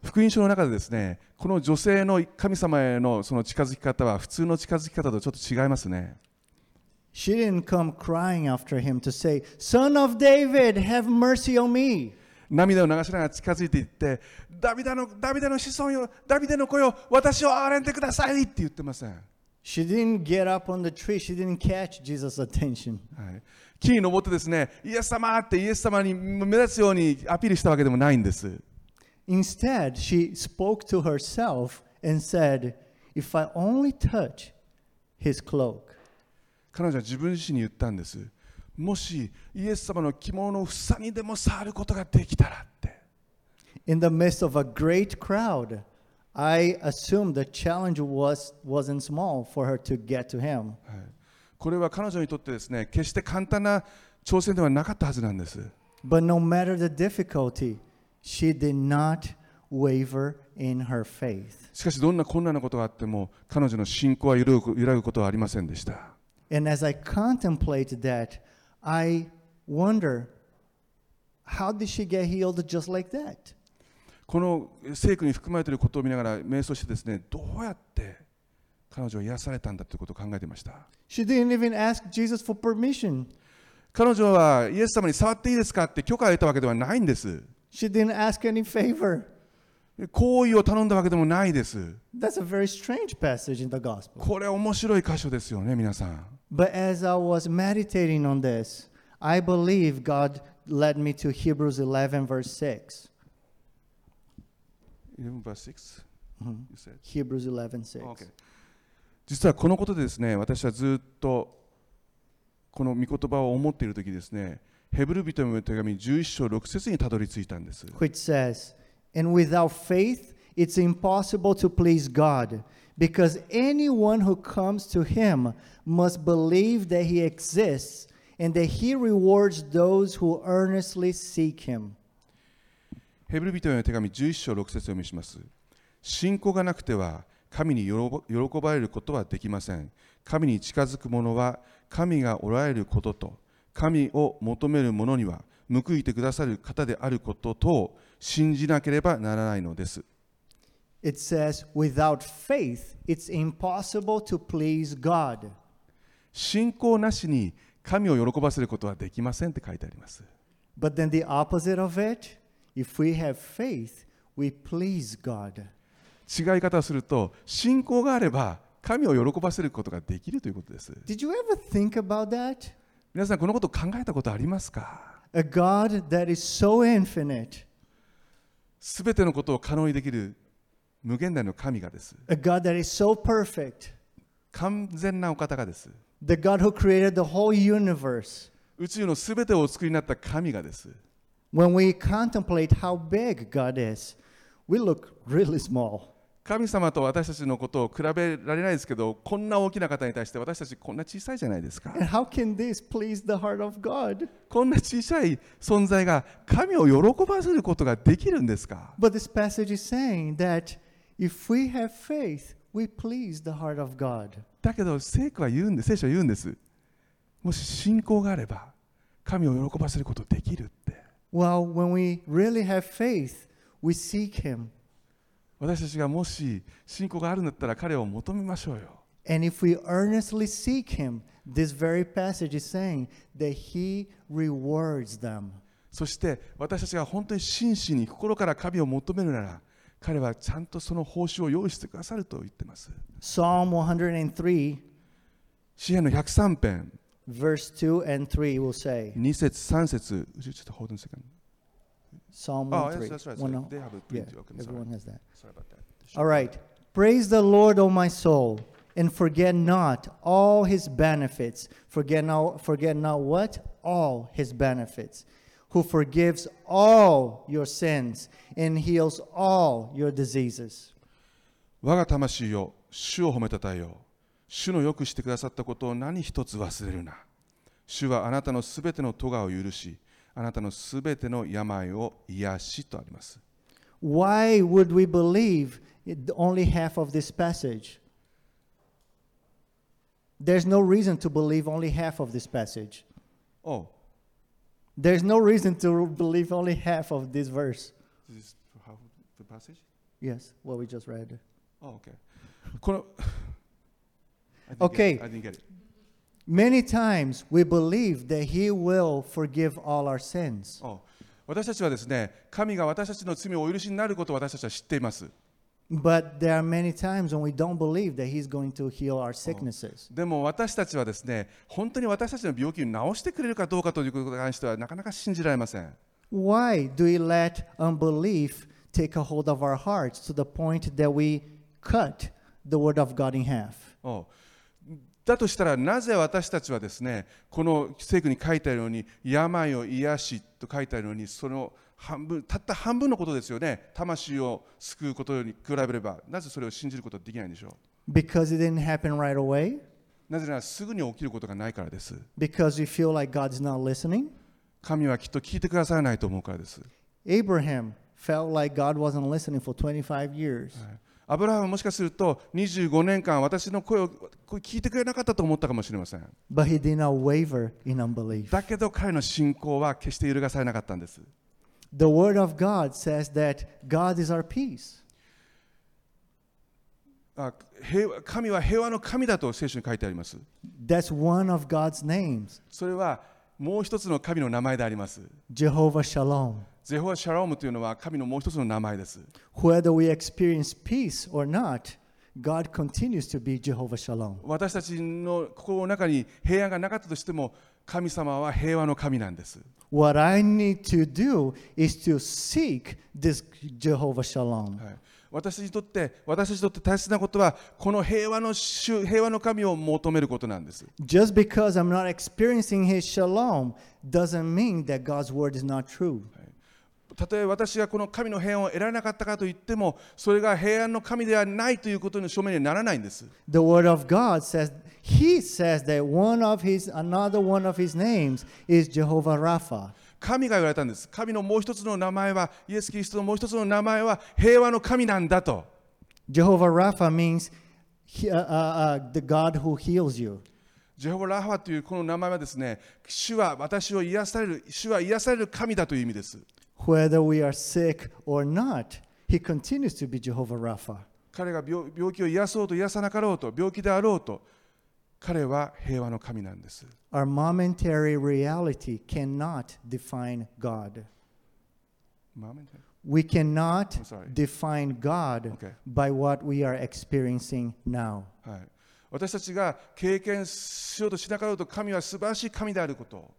福音書の中でですね、この女性の神様へのその近づき方は普通の近づき方とちょっと違いますね。She didn't come crying after him to say, Son of David, have mercy on me. 涙を流しながら近づいていって、ダビデのダビデの子孫よ、ダビデの子よ、私を憐れんでくださいって言ってません。She didn't get up on the tree. She didn't catch Jesus' attention. はい、木に登ってですね、イエス様ってイエス様に目立つようにアピールしたわけでもないんです。Instead, she spoke to herself and said, If I only touch his cloak. 彼女は自分自身に言ったんです。もしイエス様の着物の房にでも触ることができたらって。In the midst of a great crowd, I assume the challenge was, wasn't small for her to get to him. はい、これは彼女にとってですね、決して簡単な挑戦ではなかったはずなんです。But no matter the difficulty, she did not waver in her faith. しかしどんな困難なことがあっても彼女の信仰は揺らぐ揺らぐことはありませんでした。And as I contemplate that, I wonder how did she get healed just like that? この聖句に含まれていることを見ながら瞑想してですね、どうやって彼女は癒されたんだということを考えていました。She didn't even ask Jesus for permission. 彼女はイエス様に触っていいですかって許可を得たわけではないんです。She didn't ask any favor. 行為を頼んだわけでもないです。That's a very strange passage in the gospel. これ面白い箇所ですよね、皆さん。But as I was meditating on this, I believe God led me to Hebrews 11, verse 6. 11 verse 6 You said. Hebrews 11, 6. Okay 実はこのことでですね、私はずっとこの御言葉を思っているときですね、ヘブル人への手紙11章6節にたどり着いたんです。which says, And without faith, it's impossible to please God, because anyone who comes to Him must believe that He exists and that He rewards those who earnestly seek Him. ヘブル人への手紙11章6節を読みします。信仰がなくては神に喜ばれることはできません。神に近づく者は神がおられることと、神を求める者には報いてくださる方であることとを信じなければならないのです。It says, Without faith, it's impossible to please God. 信仰なしに神を喜ばせることはできませんって書いてあります。But then the opposite of it, 違い方をすると、信仰があれば神を喜ばせることができるということです。皆さん、このこと考えたことありますか？A God that is、so、infinite. 全てのことを可能にできる無限大の神がです。A God that is、so、perfect. 完全なお方がです。宇宙のすべてをお作りになった神がです。When we contemplate how big God is, we look really small. 神様と私たちのことを比べられないですけど、こんな大きな方に対して私たちこんな小さいじゃないですか。How can this please the heart of God? こんな小さい存在が神を喜ばせることができるんですか But this passage is saying that if we have faith, we please the heart of God. だけど聖句は言うんです聖書は言うんですもし信仰があれば神を喜ばせることできる私たちがもし信仰があるんだったら彼を求めましょうよ。そして私たちが本当に真摯に心から神を求めるなら彼はちゃんとその報酬を用意してくださると言ってます。詩篇の103。verse 2 and 3 will say, 2節3節ちょっと hold on a second Psalm Oh, 103. yes, that's right. One, sorry. no. They have it Yeah, printed. Okay, I'm sorry. everyone has that. Sorry about that. All right. Praise the Lord, O my soul, and forget not all his benefits. Forget not, forget not what? All his benefits. Who forgives all your sins and heals all your diseases. 我が魂よ主を褒めたたえよ 主のよくしてくださったことを何一つ忘れるな主はあなたのすべての咎を許しあなたのすべての病を癒しとあります Why would we believe only half of this passage? There's no reason to believe only half of this passage. おう There's no reason to believe only half of this verse. This is how the passage? Yes, what we just read. Oh, okay. この Okay. get. I didn't get it. Many times we believe that He will forgive all our sins. おう私たちはですね神が私たちの罪をお許しになることを私たちは知っています But there are many times when we don't believe that He's going to heal our sicknesses. でも私たちはですね本当に私たちの病気を治してくれるかどうかということに関してはなかなか信じられません Why do we let unbelief take a hold of our hearts to the point that we cut the Word of God in half? おうだとしたらなぜ私たちはですねこの聖句に書いてあるように病を癒しと書いてあるようにその半分たった半分のことですよね魂を救うことに比べればなぜそれを信じることはできないんでしょ Because it didn't happen right away? うなぜならすぐに起きることがないからです Because we feel like God's not listening? 神はきっと聞いてくださらないと思うからです Abraham felt like God wasn't listening for 25 years. アブラハムはもしかすると25年間私の声を声聞いてくれなかったと思ったかもしれません But he did not waver in unbelief. だけど彼の信仰は決して揺るがされなかったんです The Word of God says that God is our peace. 神は平和の神だと聖書に書いてあります That's one of God's names. それはもう一つの神の名前であります Jehovah Shalom. ゼホワシャロームというのは神のもう一つの名前です Whether we experience peace or not, God continues to be Jehovah Shalom. 私たちの心の中に平安がなかったとしても神様は平和の神なんです What I need to do is to seek this Jehovah Shalom. はい、私にとって私にとって大切なことはこの平和の主平和の神を求めることなんです。Just because I'm not experiencing His Shalom doesn't mean that God's word is not true. たとえ私がこの神の平安を得られなかったかといってもそれが平安の神ではないということの証明にはならないんです。The word of God says He says that one of His another one of His names is Jehovah Rapha. 神が言われたんです。神のもう一つの名前はイエス・キリストのもう一つの名前は平和の神なんだと。Jehovah Rapha means uh, uh, uh, the God who heals you. ジェホバ・ラファというこの名前はですね主は私を癒される主は癒される神だという意味です。Whether we are sick or not, He continues to be Jehovah Rapha. 彼が病病気を癒そうと癒さなかろうと病気であろうと彼は平和の神なんです。 Our momentary reality cannot define God. We cannot I'm sorry. define God Okay. by what we are experiencing now. はい、私たちが経験しようとしなかろうと神は素晴らしい神であること。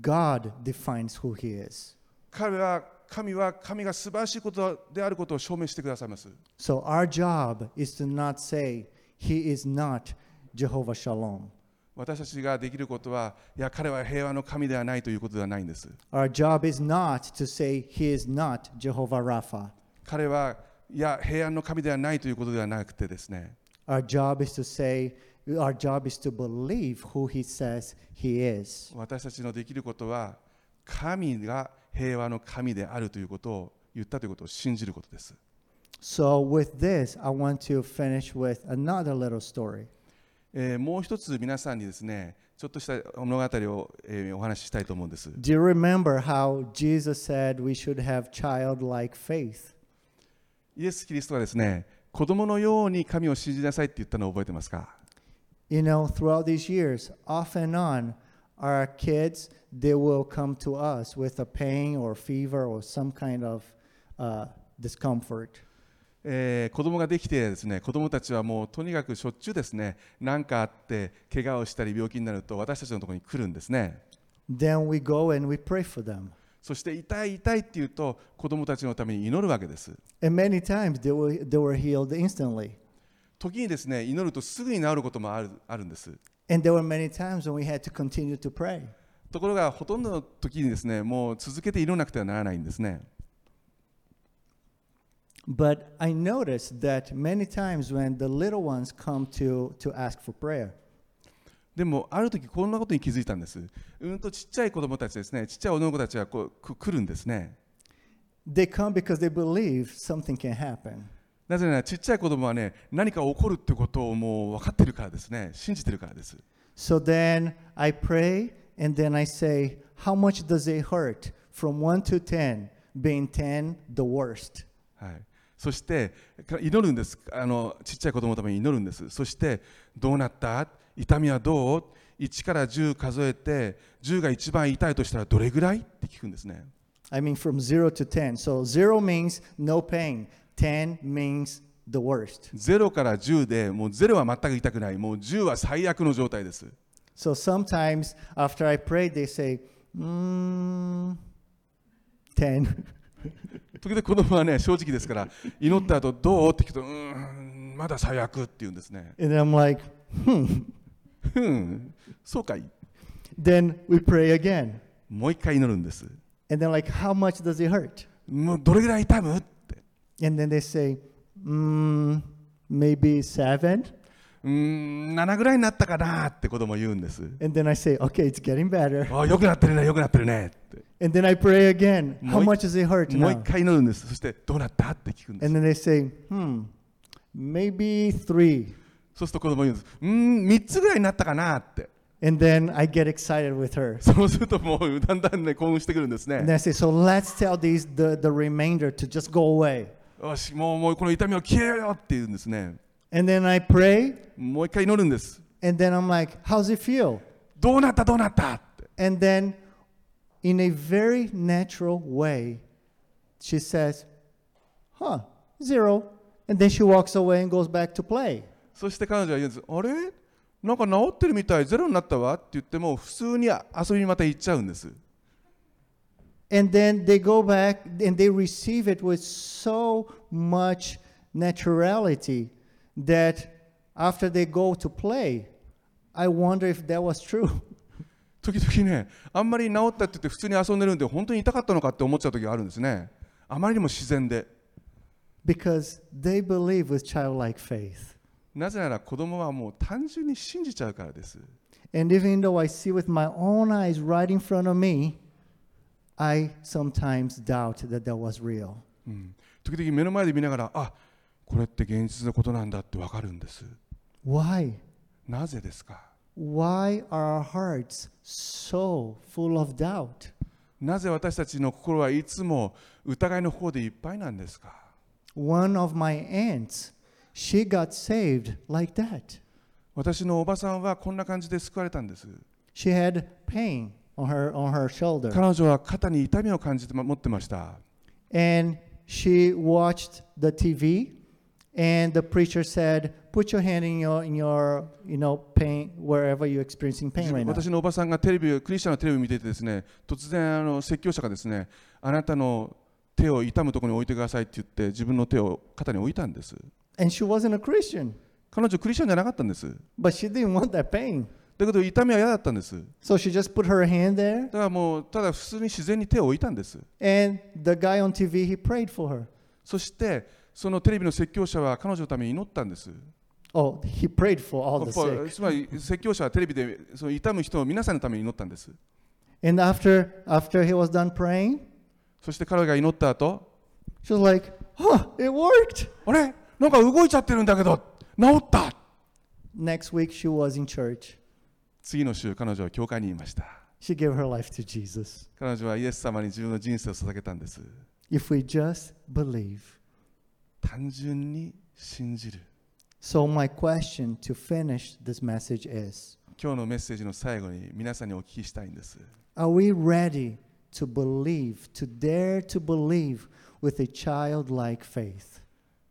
God defines who He is. 彼は神は神が素晴らしいことであることを証明してくださいます。So our job is to not say He is not Jehovah Shalom. 私たちができることは、いや、彼は平和の神ではないということではないんです。Our job is not to say He is not Jehovah Rapha. 彼は、いや、平安の神ではないということではなくてですね、Our job is to say, our job is to believe who He says He is. 私たちのできることは、神が平和の神であるということを言ったということを信じることです。So, with this, I want to finish with another little story. えーもう一つ皆さんにですね、ちょっとした物語を、えーお話ししたいと思うんです。Do you remember how Jesus said we should have childlike faith? イエス・キリストはですね、子供のように神を信じなさいって言ったのを覚えてますか You know, throughout these years, off and on, our kids, they will come to us with a pain or fever or some kind of uh, discomfort. えー子供ができてですね子供たちはもうとにかくしょっちゅうですね何かあって怪我をしたり病気になると私たちのところに来るんですね Then we go and we pray for them. そして痛い痛いって言うと子供たちのために祈るわけです And many times they were, they were healed instantly. 時にですね祈るとすぐに治ることもあるあるんです And there were many times when we had to continue to pray. ところがほとんどの時にですねもう続けて祈らなくてはならないんですね But I noticed that many times when the little ones come to, to ask for prayer, でもある時こんなことに気づいたんですうんとちっちゃい子供たちですねちっちゃい女の子たちがこうく来るんですね they come because they believe something can happen. なぜならちっちゃい子供はね何か起こるってことをもう分かってるからですね。信じてるからです。So then I pray and then I say, How much does it hurt from 1 to 10, being 10 the worst? はい、そしてか祈るんです。あのちっちゃい子供のために祈るんです。そしてどうなった？痛みはどう？1から10数えて10が一番痛いとしたらどれぐらい？って聞くんですね。I mean, from 0 to 10. So 0 means no pain, 10 means the worst. 0から10でもう0は全く痛くないもう10は最悪の状態です So sometimes after I pray, they say, mm, 10. 時々子供はね正直ですから祈った後どうって聞くとうーんまだ最悪って言うんですね and I'm like, hmm. ふんそうかい Then we pray again. もう一回祈るんです And then, like, how much does it hurt? もうどれぐらい痛むって And then they say, mm, maybe seven. うーん7ぐらいになったかなって子供言うんです And then I say, okay, it's getting better. あよくなってるねよくなってるねって And then I pray again. How もうい- much does it hurt もう一 now? 回祈るんですそしてどうなったって聞くんです And then they say, hmm, maybe three. そうすると子供言うんですうーん3つぐらいになったかなって And then I get excited with her. そうするともうだんだんね興奮してくるんです And then ね I say, so let's tell these the, the remainder to just go away. よしもうもうこの痛みを消えよって言うんですね And then I pray, もう一回祈るんです and then I'm like, how's it feel? どうなったどうなったって And then in a very natural way, she says, Huh, zero. And then she walks away and goes back to play. そして彼女は言うんですあれなんか治ってるみたいゼロになったわって言っても普通に遊びにまた行っちゃうんです And then they go back and they receive it with so much naturality that after they go to play, I wonder if that was true. 時々ねあんまり治ったって言って普通に遊んでるんで本当に痛かったのかって思っちゃう時があるんですねあまりにも自然で because they believe with childlike faith. なぜなら子供はもう単純に信じちゃうからです And even though I see with my own eyes right in front of me, I sometimes doubt that that was real. うん時々目の前で見ながらあこれって現実のことなんだってわかるんです Why? なぜですか Why are our hearts so full of doubt? なぜ私たちの心はいつも疑いの方でいっぱいなんですか One of my aunts, she got saved like that. 私のおばさんはこんな感じで救われたんです She had pain on her on her shoulder. 彼女は肩に痛みを感じて持ってました And she watched the TV and the preacher said, "Put your hand in your in your, you know, pain wherever you're experiencing pain right now." 私のおばさんがテレビをクリスチャンのテレビを見ていてですね突然あの説教者がですねあなたの手を痛むところに置いてくださいって言って自分の手を肩に置いたんです And she wasn't a Christian, 彼女クリスチャンじゃなかったんですだ but she didn't want that pain. けど痛みは嫌だったんですだ So she just put her hand there からもうただ普通に自然に手を置いたんです and the guy on TV he prayed for her. そしてそのテレビの説教者は彼女のために祈ったんです Oh, he prayed for all や the sick. つまり説教者はテレビでその痛む人を皆さんのために祈ったんです And after after he was done praying, そして彼が祈った後 she was like, "Huh, it worked." あれなんか動いちゃってるんだけど治った Next week she was in church. 次の週彼女は教会にいました She gave her life to Jesus. 彼女はイエス様に自分の人生を捧げたんです If we just believe. 単純に信じる So, my question to finish this message is 今日のメッセージの最後に皆さんにお聞きしたいんです Are we ready to believe, to dare to believe with a childlike faith?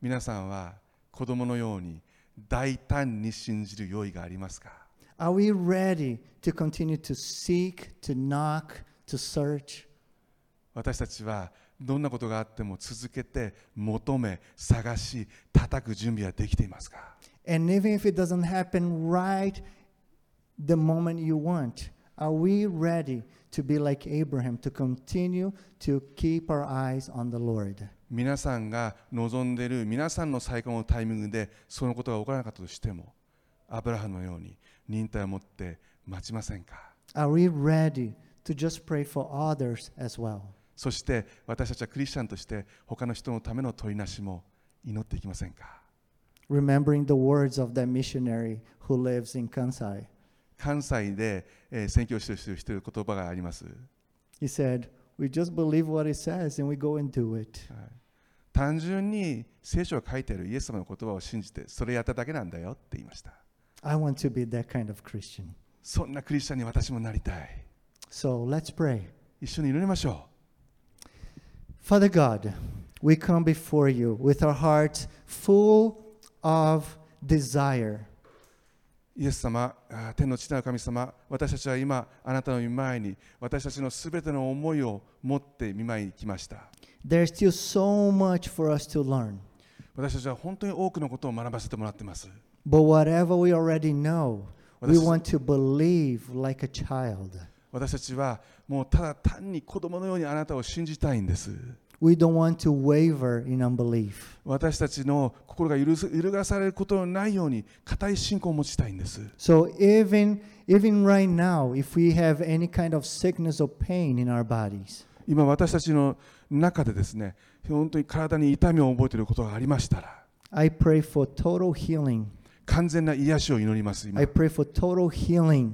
皆さんは子供のように大胆に信じる用意がありますか Are we ready to continue to seek, to knock, to search? 私たちはどんなことがあっても続けて求め探し叩く準備はできていますか And even if it doesn't happen right the moment you want, are we ready to be like Abraham, to continue to keep our eyes on the Lord? 皆さんが望んでいる皆さんの最高のタイミングでそのことが起こらなかったとしてもアブラハムのように 忍耐を持って待ちませんか Are we ready to just pray for others as well? そして私たちはクリスチャンとして他の人のための取りなしも祈っていきませんか Remembering the words of that missionary who lives in Kansai. 関西で、えー宣教師としてしている言葉があります、He said, We just believe what it says and we go and do it. はい単純に聖書が書いてあるイエス様の言葉を信じてそれやっただけなんだよって言いました I want to be that kind of Christian. そんなクリスチャンに私もなりたい So let's pray. 一緒に祈りましょ Father God, we come before you with our hearts full of desire. うイエス様天の父なる神様私たちは今あなたの御前に私たちのすべての思いを持って御前に来ました There's still so much for us to learn. 私たちは本当に多くのことを学ばせてもらっています But whatever we already know, we 私 want to believe like a child. 私たちはもうただ単に子供のようにあなたを信じたいんです We don't want to waver in unbelief. 私たちの心が許す揺るがされることのないように固い信仰を持ちたいんです So even even right now, if we have any kind of sickness or pain in our bodies, 今私たちの中でですね本当に体に痛みを覚えていることがありましたら I pray for total healing. 完全な癒しを祈ります今 I pray for total healing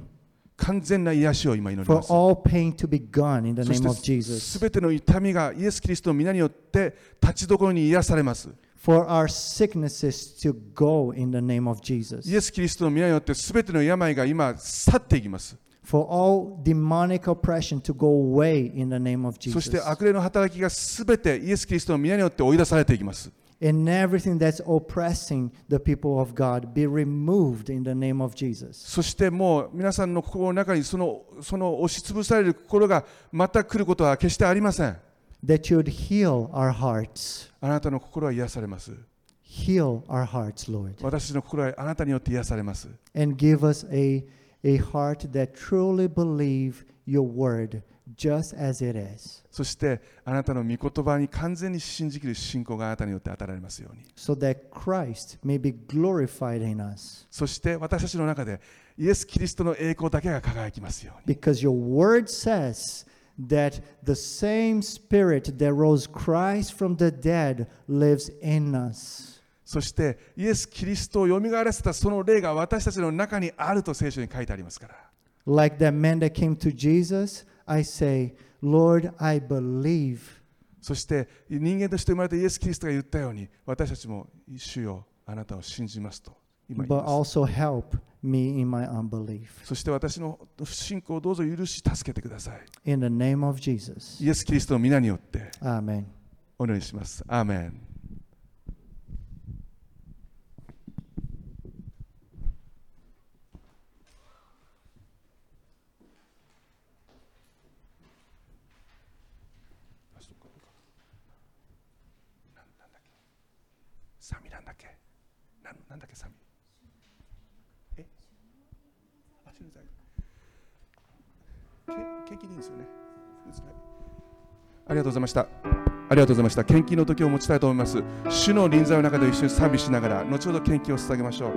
完全な癒しを今祈り for ます all pain to be gone in the そ name of して Jesus. すべての痛みがイエス・キリストの皆によって立ちどころに癒されます For our sicknesses to go in the name of Jesus. イエス・キリストの皆によってすべての病が今去っていきます for all demonic oppression to go away in the name of そして Jesus. 悪霊の働きがすべてイエス・キリストの皆によって追い出されていきます And everything that's oppressing the people of God be removed in the name of Jesus. そしてもう皆さんの心の中にそのその押しつぶされる心がまた来ることは決してありません That you'd heal our hearts. あなたの心は癒されます Heal our hearts, Lord. 私の心はあなたによって癒されます And give us a, a heart that truly believe your word just as it is. そしてあなたの御言葉に完全に信じきる信仰があなたによって与えられますように So that Christ may be glorified in us. そして私たちの中でイエス・キリストの栄光だけが輝きますように Because your word says that the same spirit that rose Christ from the dead lives in us. そしてイエス・キリストをよみがえらせたその霊が私たちの中にあると聖書に書いてありますから Like that man that came to Jesus, I say, Lord, I believe. そして人間として生まれたイエス・キリストが言ったように私たちも主よあなたを信じますと今言い but ます also help me in my unbelief. そして私の不信仰をどうぞ許し助けてください In the name of Jesus. イエス・キリストの皆によって Amen. お祈りしますアーメンサミなんだっけなんなんだっけサミえ？あ、死ぬ罪け献金でいいんですよねありがとうございました。ありがとうございました。献金の時を持ちたいと思います。主の臨在の中で一緒に賛美しながら、後ほど献金を捧げましょう。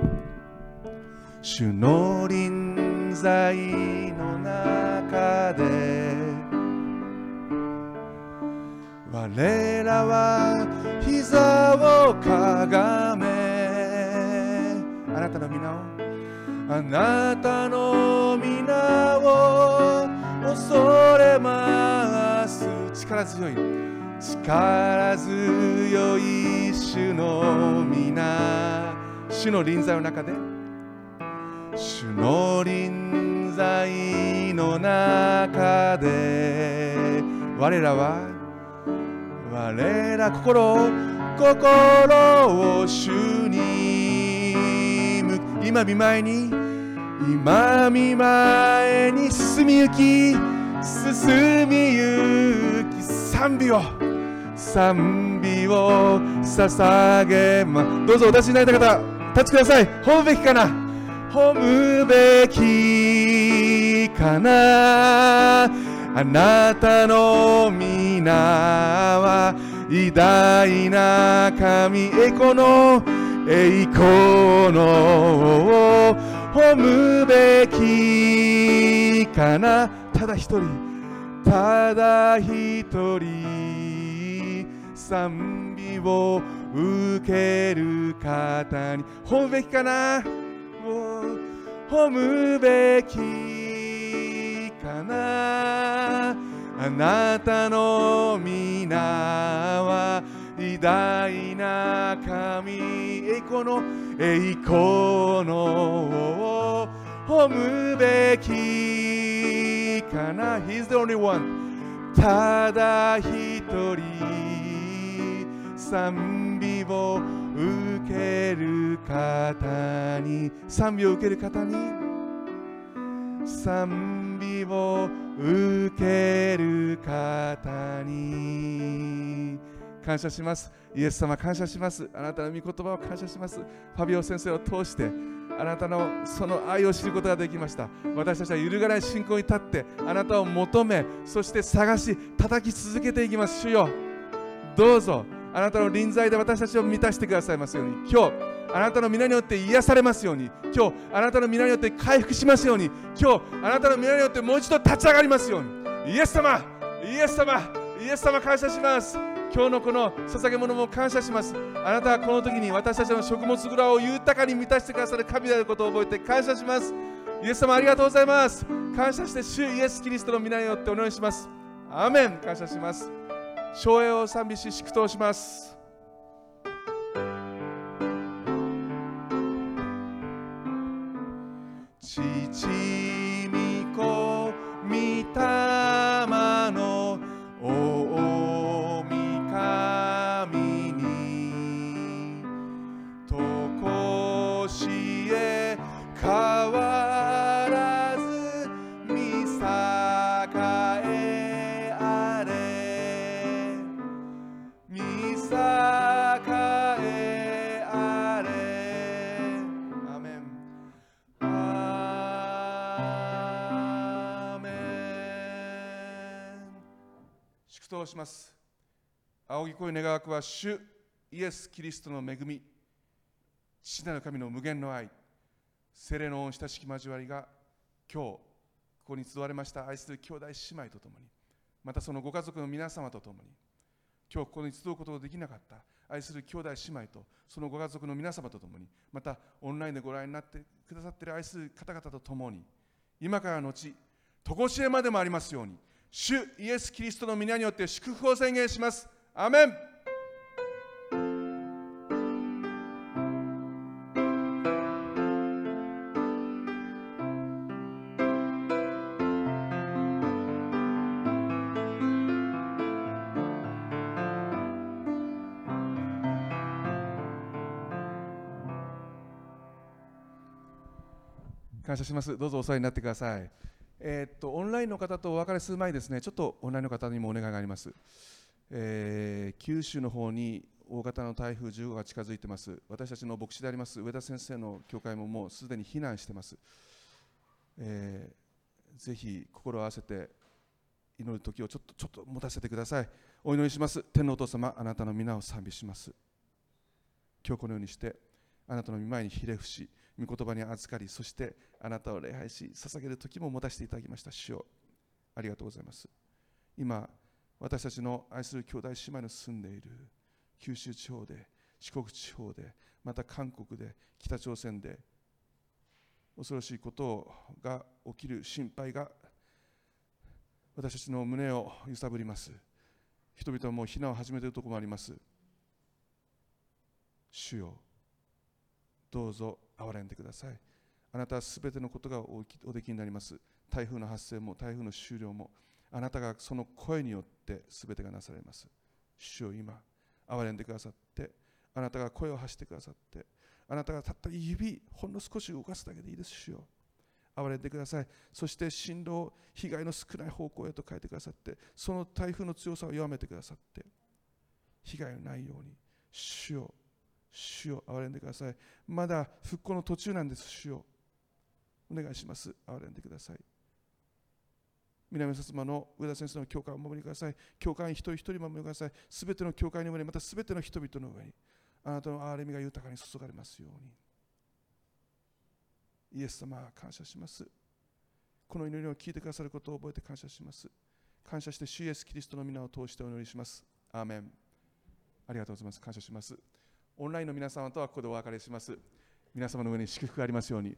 主の臨在の中で、我らは膝をかがめ、あなたの皆を、あなたの皆を恐れます。力強い力強い主の皆。主の臨在の中で。主の臨在の中で。我らは我ら心を心を主に。今見舞いに今見前に進みゆき進みゆき賛美を賛美を捧げまどうぞお出しになりた方立ちください。褒むべきかな。褒むべきかな。あなたの皆は偉大な神栄光の栄光の褒むべきかなただ一人ただ一人賛美を受ける方に褒むべきかな褒むべきかな。あなたの皆は偉大な神。栄光の栄光の褒むべきかな。He's the only one ただ一人賛美を受ける方に。賛美を受ける方に。賛美を受ける方に。感謝します。イエス様感謝します。あなたの御言葉を感謝します。ファビオ先生を通してあなたのその愛を知ることができました。私たちは揺るがない信仰に立ってあなたを求めそして探し叩き続けていきます。主よどうぞあなたの臨在で私たちを満たしてくださいますように。今日あなたの皆によって癒されますように。今日あなたの皆によって回復しますように。今日あなたの皆によってもう一度立ち上がりますように。イエス様イエス様イエス様感謝します。今日のこの捧げ物も感謝します。あなたはこの時に私たちの食物蔵を豊かに満たしてくださる神であることを覚えて感謝します。イエス様ありがとうございます。感謝して主イエス・キリストの皆によってお祈りします。アーメン。感謝します。昭栄を賛美し祝祷します。祷します。仰ぎ声願わくは主イエス・キリストの恵み。父なる神の無限の愛。聖霊の恩親しき交わりが今日ここに集われました。愛する兄弟姉妹とともに。またそのご家族の皆様とともに。今日ここに集うことができなかった。愛する兄弟姉妹とそのご家族の皆様とともに。またオンラインでご覧になってくださっている愛する方々とともに。今からのち常しえまでもありますように。主イエス・キリストの皆によって祝福を宣言しますアメン感謝します。どうぞお世話になってください。えーっとオンラインの方とお別れする前にですね、ちょっとオンラインの方にもお願いがあります。えー九州の方に大型の台風10号が近づいてます。私たちの牧師であります上田先生の教会ももうすでに避難してます。えーぜひ心を合わせて祈る時をちょっとちょっと持たせてください。お祈りします。天のお父様、あなたの皆を賛美します。今日このようにしてあなたの御前にひれ伏し御言葉に預かりそしてあなたを礼拝し捧げる時も持たせていただきました。主よありがとうございます。今私たちの愛する兄弟姉妹の住んでいる九州地方で四国地方でまた韓国で北朝鮮で恐ろしいことが起きる心配が私たちの胸を揺さぶります。人々はもう避難を始めているところもあります。主よどうぞ憐れんでください。あなたはすべてのことがおきおできになります。台風の発生も台風の終了もあなたがその声によってすべてがなされます。主よ今憐れんでくださってあなたが声を発してくださってあなたがたった指ほんの少し動かすだけでいいです。主よ憐れんでください。そして進路を被害の少ない方向へと変えてくださってその台風の強さを弱めてくださって被害のないように主よ主よ憐れんでください。まだ復興の途中なんです。主よお願いします。憐れんでください。南薩摩の上田先生の教会を守りください。教会員一人一人守りください。すべての教会の上にまたすべての人々の上にあなたの憐れみが豊かに注がれますように。イエス様感謝します。この祈りを聞いてくださることを覚えて感謝します。感謝して主イエスキリストの皆を通してお祈りします。アーメン。ありがとうございます。感謝します。オンラインの皆様とはここでお別れします。皆様の上に祝福がありますように。